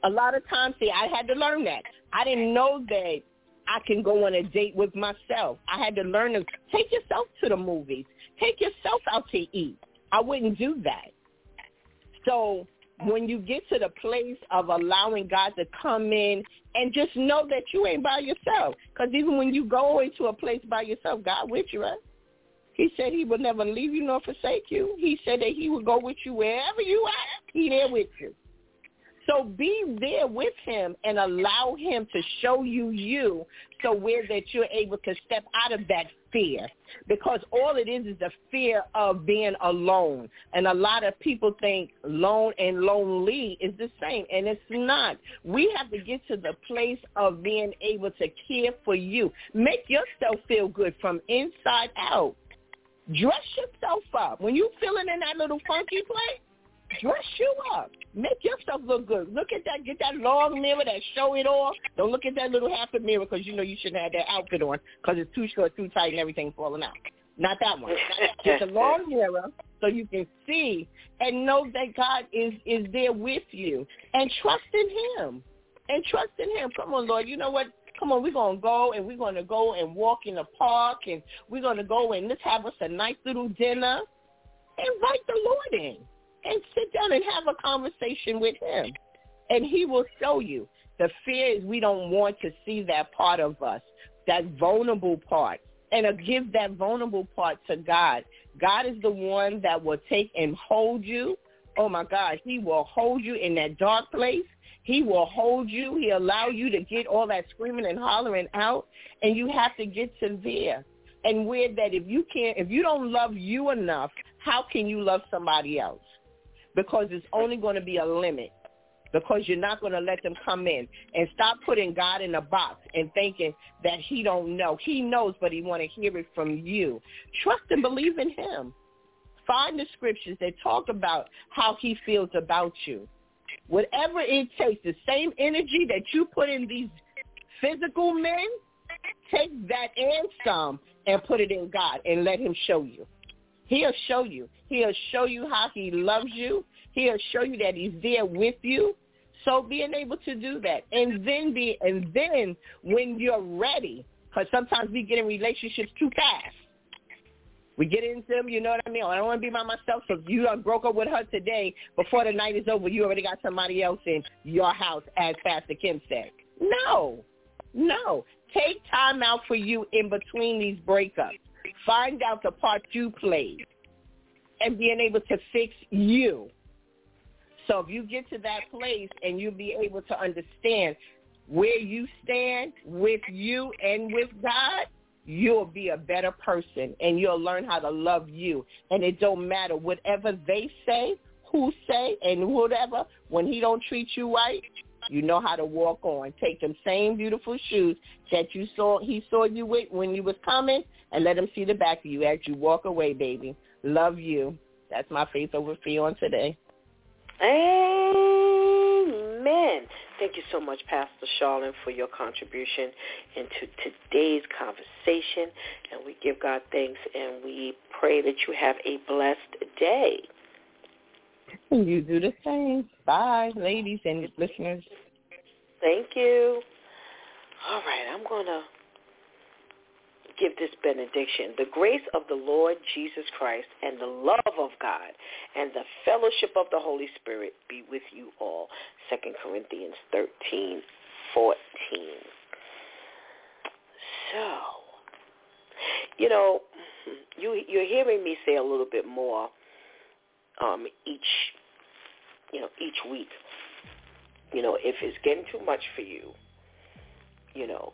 A lot of times, see, I had to learn that. I didn't know that I can go on a date with myself. I had to learn to take yourself to the movies. Take yourself out to eat. I wouldn't do that. So when you get to the place of allowing God to come in and just know that you ain't by yourself. Because even when you go into a place by yourself, God with you, right? He said he would never leave you nor forsake you. He said that he would go with you wherever you are. He there with you. So be there with him and allow him to show you you so where that you're able to step out of that fear. Because all it is is the fear of being alone. And a lot of people think lone and lonely is the same. And it's not. We have to get to the place of being able to care for you. Make yourself feel good from inside out. Dress yourself up. When you feeling in that little funky place, dress you up. Make yourself look good. Look at that. Get that long mirror that show it off. Don't look at that little half a mirror because you know you shouldn't have that outfit on because it's too short, too tight, and everything falling out. Not that one. [laughs] Get the long mirror so you can see and know that God is is there with you and trust in Him. And trust in Him. Come on, Lord. You know what? Come on, we're gonna go and we're gonna go and walk in the park and we're gonna go and let's have us a nice little dinner. Invite the Lord in and sit down and have a conversation with him. And he will show you. The fear is we don't want to see that part of us, that vulnerable part. And give that vulnerable part to God. God is the one that will take and hold you. Oh my God, he will hold you in that dark place. He will hold you. He allow you to get all that screaming and hollering out, and you have to get there. And where that if you can't, if you don't love you enough, how can you love somebody else? Because it's only going to be a limit because you're not going to let them come in and stop putting God in a box and thinking that he don't know. He knows, but he want to hear it from you. Trust and believe in him. Find the scriptures that talk about how he feels about you. Whatever it takes, the same energy that you put in these physical men, take that and some and put it in God and let him show you. He'll show you. He'll show you how he loves you. He'll show you that he's there with you. So being able to do that, and then be, and then when you're ready, because sometimes we get in relationships too fast. We get into them, you know what I mean? I don't want to be by myself. So if you broke up with her today, before the night is over, you already got somebody else in your house, as Pastor Kim said. No, no. Take time out for you in between these breakups. Find out the part you played and being able to fix you. So if you get to that place and you'll be able to understand where you stand with you and with God, you'll be a better person and you'll learn how to love you. And it don't matter whatever they say, who say, and whatever, when he don't treat you right, you know how to walk on. Take them same beautiful shoes that you saw he saw you with when you was coming and let him see the back of you as you walk away, baby. Love you. That's my faith over fear on today. Amen. Thank you so much, Pastor Charlene, for your contribution into today's conversation. And we give God thanks and we pray that you have a blessed day. You do the same. Bye, ladies and listeners. Thank you. All right, I'm going to give this benediction. The grace of the Lord Jesus Christ and the love of God and the fellowship of the Holy Spirit be with you all. 2 Corinthians 13, 14. So, you know, you, you're hearing me say a little bit more um, each, you know, each week. You know, if it's getting too much for you, you know,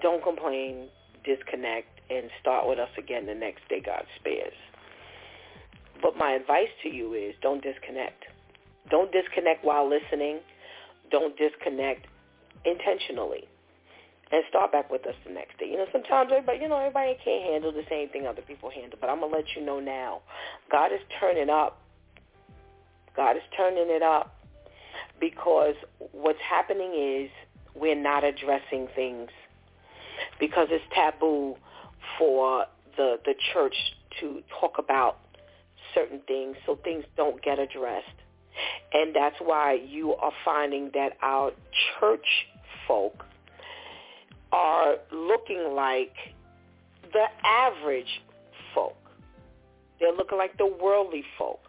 don't complain, disconnect, and start with us again the next day God spares. But my advice to you is don't disconnect. Don't disconnect while listening. Don't disconnect intentionally. And start back with us the next day. You know, sometimes everybody, you know, everybody can't handle the same thing other people handle. But I'm gonna let you know now, God is turning up. God is turning it up because what's happening is we're not addressing things because it's taboo for the the church to talk about certain things so things don't get addressed. And that's why you are finding that our church folk are looking like the average folk. They're looking like the worldly folk.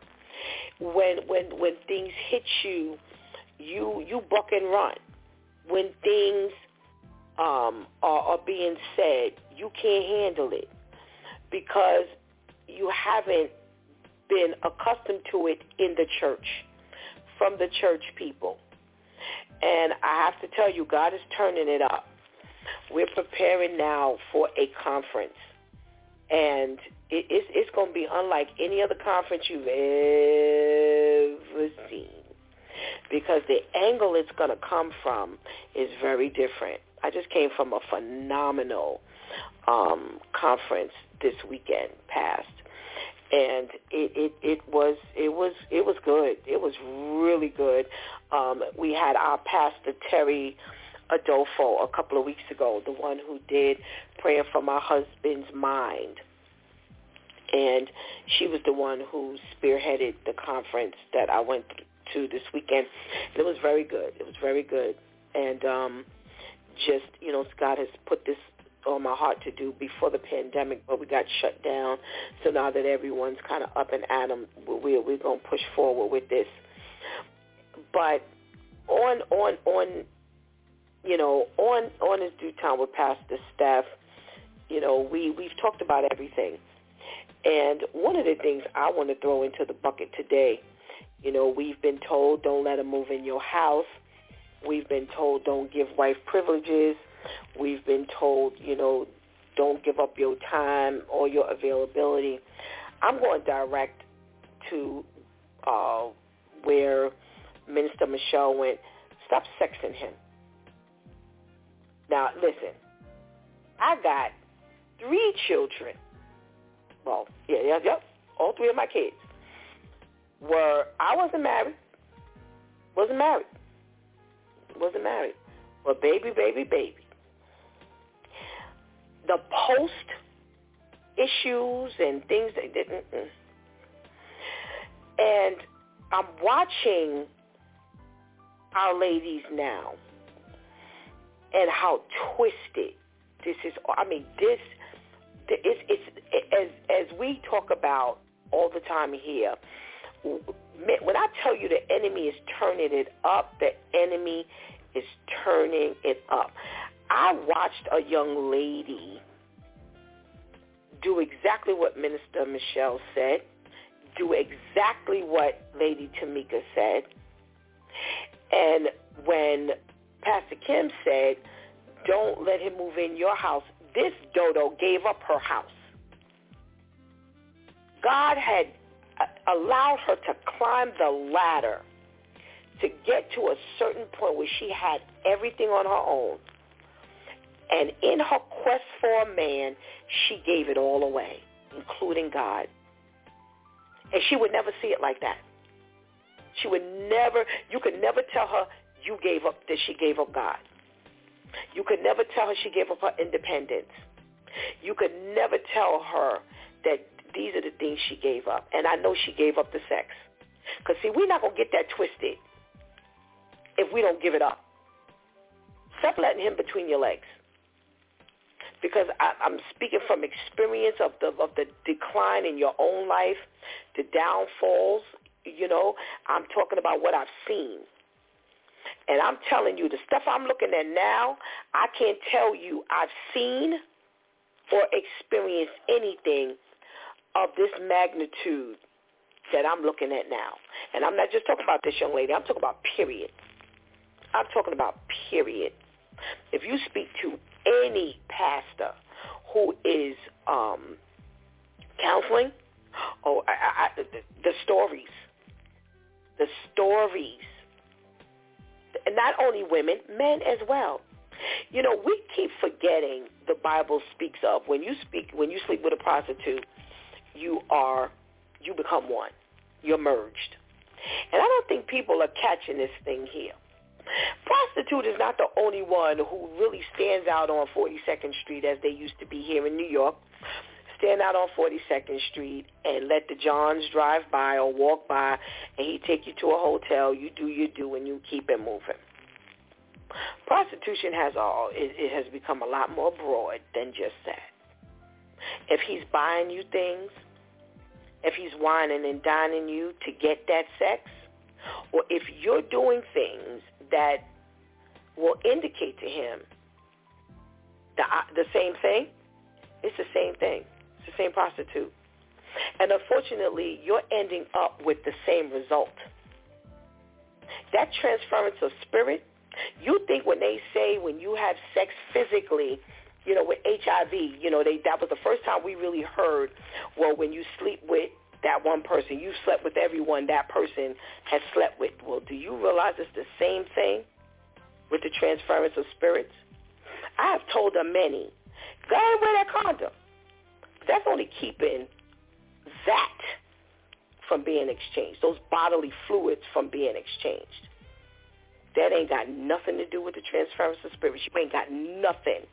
When when when things hit you, you you buck and run. When things um, are, are being said, you can't handle it because you haven't been accustomed to it in the church, from the church people. And I have to tell you, God is turning it up. We're preparing now for a conference. And it, it's, it's going to be unlike any other conference you've ever seen because the angle it's going to come from is very different. I just came from a phenomenal um, conference this weekend past, and it, it it was it was it was good. It was really good. Um, we had our pastor Terry Adolfo a couple of weeks ago, the one who did prayer for my husband's mind. And she was the one who spearheaded the conference that I went to this weekend. It was very good. It was very good. And um, just, you know, God has put this on my heart to do before the pandemic, but we got shut down. So now that everyone's kind of up and at 'em, we're, we're to push forward with this. But on, on, on, you know, on, on his DEW time with Pastor Steph, you know, we, we've talked about everything. And one of the things I want to throw into the bucket today, you know, we've been told don't let him move in your house. We've been told don't give wife privileges. We've been told, you know, don't give up your time or your availability. I'm going direct to uh, where Minister Michelle went. Stop sexing him. Now, listen, I got three children. Well, yeah, yeah, yeah. All three of my kids were, I wasn't married. Wasn't married wasn't married. But baby, baby, baby. The post issues and things they didn't. And I'm watching our ladies now and how twisted this is. I mean, this it's, it's as as we talk about all the time here when I tell you the enemy is turning it up, the enemy is turning it up. I watched a young lady do exactly what Minister Michelle said, do exactly what Lady Tamika said. And when Pastor Kim said, don't let him move in your house, this dodo gave up her house. God had allowed her to climb the ladder to get to a certain point where she had everything on her own. And in her quest for a man, she gave it all away, including God. And she would never see it like that. She would never, you could never tell her you gave up, that she gave up God. You could never tell her she gave up her independence. You could never tell her that these are the things she gave up. And I know she gave up the sex. Because, see, we're not going to get that twisted if we don't give it up. Stop letting him between your legs. because I, I'm speaking from experience of the of the decline in your own life, the downfalls. You know, I'm talking about what I've seen. And I'm telling you, the stuff I'm looking at now, I can't tell you I've seen or experienced anything of this magnitude that I'm looking at now. And I'm not just talking about this young lady. I'm talking about period. I'm talking about period. If you speak to any pastor who is um, counseling, oh, I, I, the, the stories, the stories, and not only women, men as well. You know, we keep forgetting the Bible speaks of when you speak when you sleep with a prostitute, you are you become one. You're merged. And I don't think people are catching this thing here. Prostitute is not the only one who really stands out on 42nd Street as they used to be here in New York. Stand out on 42nd Street and let the Johns drive by or walk by and he take you to a hotel. You do your do and you keep it moving. Prostitution has all it, it has become a lot more broad than just that. If he's buying you things, if he's wining and dining you to get that sex, or if you're doing things that will indicate to him the uh, the same thing, it's the same thing. It's the same prostitute. And unfortunately, you're ending up with the same result. That transference of spirit, you think when they say when you have sex physically, you know, with HIV, you know, they that was the first time we really heard, well, when you sleep with that one person, you slept with everyone that person has slept with. Well, do you realize it's the same thing with the transference of spirits? I have told them many, go and wear that condom. That's only keeping that from being exchanged, those bodily fluids from being exchanged. That ain't got nothing to do with the transference of spirits. You ain't got nothing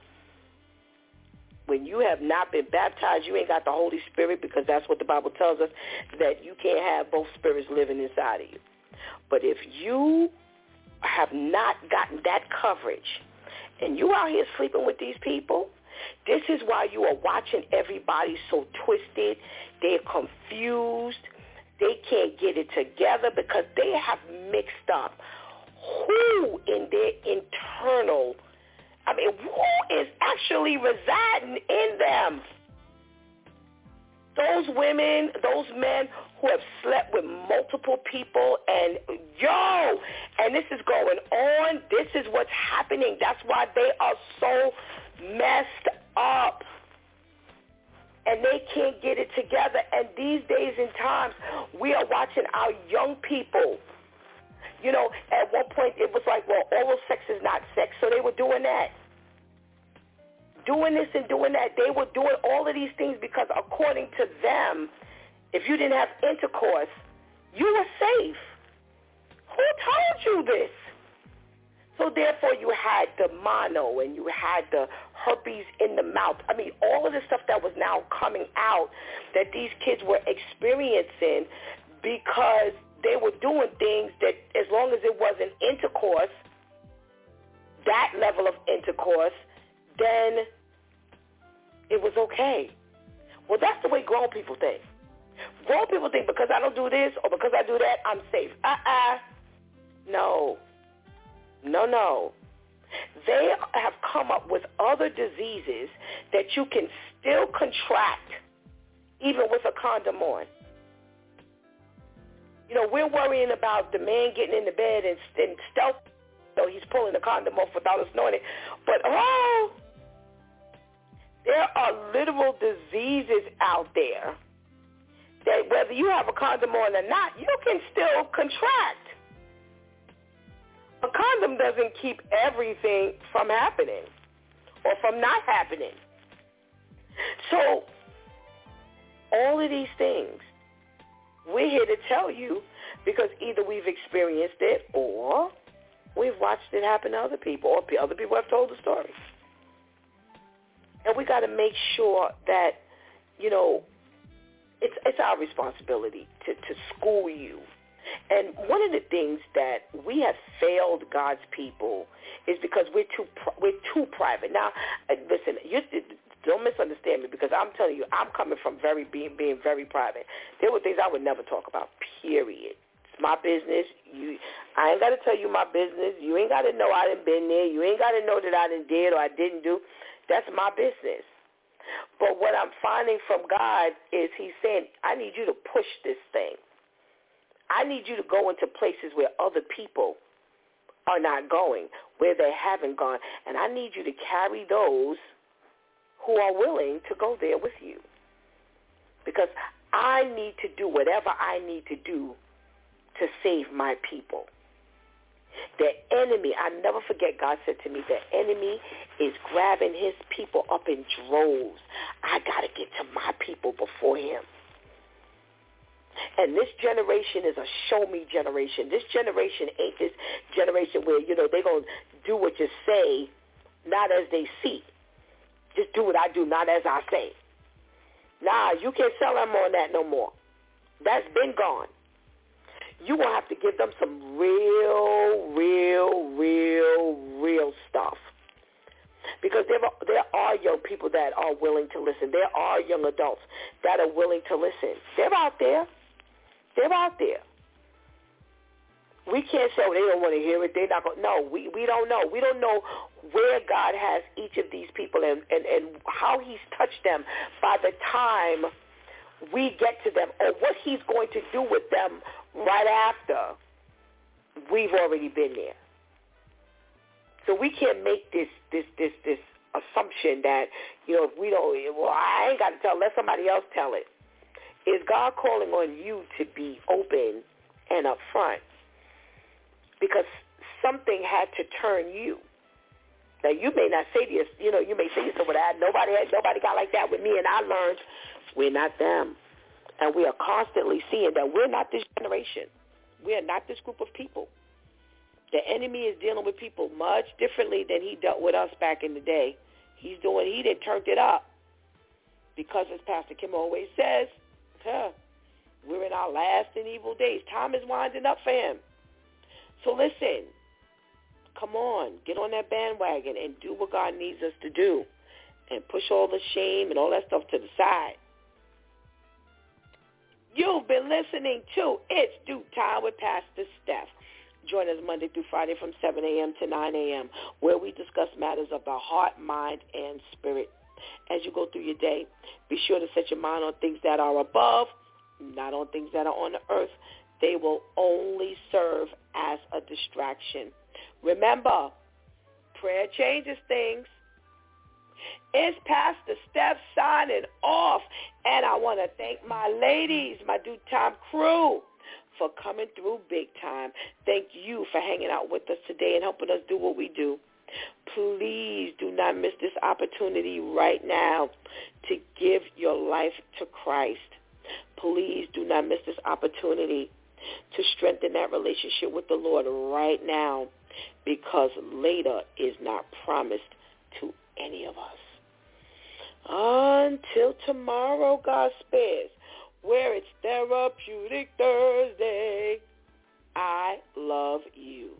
when you have not been baptized, you ain't got the Holy Spirit because that's what the Bible tells us, that you can't have both spirits living inside of you. But if you have not gotten that coverage and you out here sleeping with these people, this is why you are watching everybody so twisted. They're confused. They can't get it together because they have mixed up who in their internal I mean, who is actually residing in them? Those women, those men who have slept with multiple people and yo, and this is going on. This is what's happening. That's why they are so messed up. And they can't get it together. And these days and times, we are watching our young people you know, at one point it was like, well, oral sex is not sex, so they were doing that. Doing this and doing that. They were doing all of these things because according to them, if you didn't have intercourse, you were safe. Who told you this? So therefore you had the mono and you had the herpes in the mouth. I mean, all of the stuff that was now coming out that these kids were experiencing because they were doing things that as long as it wasn't intercourse, that level of intercourse, then it was okay. Well, that's the way grown people think. Grown people think because I don't do this or because I do that, I'm safe. Uh-uh. No. No, no. They have come up with other diseases that you can still contract even with a condom on. You know, we're worrying about the man getting in the bed and, and stealth, so he's pulling the condom off without us knowing it. But oh, there are literal diseases out there that whether you have a condom on or not, you can still contract. A condom doesn't keep everything from happening or from not happening. So all of these things we're here to tell you because either we've experienced it or we've watched it happen to other people or other people have told the story. And we got to make sure that, you know, it's it's our responsibility to, to school you And one of the things that we have failed God's people is because we're too we're too private. Now, uh, listen, you don't misunderstand me because I'm telling you, I'm coming from very being being very private. There were things I would never talk about. Period. It's my business. You, I ain't got to tell you my business. You ain't got to know I didn't been there. You ain't got to know that I didn't did or I didn't do. That's my business. But what I'm finding from God is He's saying, I need you to push this thing. I need you to go into places where other people are not going, where they haven't gone. And I need you to carry those who are willing to go there with you. Because I need to do whatever I need to do to save my people. The enemy, I never forget God said to me, the enemy is grabbing his people up in droves. I got to get to my people before him. And this generation is a show me generation. This generation ain't this generation where, you know, they're going to do what you say, not as they see. Just do what I do, not as I say. Nah, you can't sell them on that no more. That's been gone. You will have to give them some real, real, real, real stuff. Because there there are young people that are willing to listen. There are young adults that are willing to listen. They're out there. They're out there. We can't say oh, they don't want to hear it. They're not going. No, we we don't know. We don't know where God has each of these people and and and how He's touched them by the time we get to them, or what He's going to do with them right after we've already been there. So we can't make this this this this assumption that you know if we don't well I ain't got to tell let somebody else tell it. Is God calling on you to be open and upfront? Because something had to turn you. Now you may not say this, you know, you may say this over that. Nobody had, nobody got like that with me, and I learned we're not them, and we are constantly seeing that we're not this generation. We are not this group of people. The enemy is dealing with people much differently than he dealt with us back in the day. He's doing, he did turned it up. Because as Pastor Kim always says, huh, we're in our last and evil days. Time is winding up for him. So listen, come on, get on that bandwagon and do what God needs us to do and push all the shame and all that stuff to the side. You've been listening to It's DEW Time with Pastor Steph. Join us Monday through Friday from 7 a.m. to 9 a.m. where we discuss matters of the heart, mind, and spirit. As you go through your day, be sure to set your mind on things that are above, not on things that are on the earth. They will only serve as a distraction. Remember, prayer changes things. It's Pastor Steph signing off. And I want to thank my ladies, my DEW Time crew, for coming through big time. Thank you for hanging out with us today and helping us do what we do. Please do not miss this opportunity right now to give your life to Christ. Please do not miss this opportunity to strengthen that relationship with the Lord right now because later is not promised to any of us. Until tomorrow, God spares, where it's Therapeutic Thursday, I love you.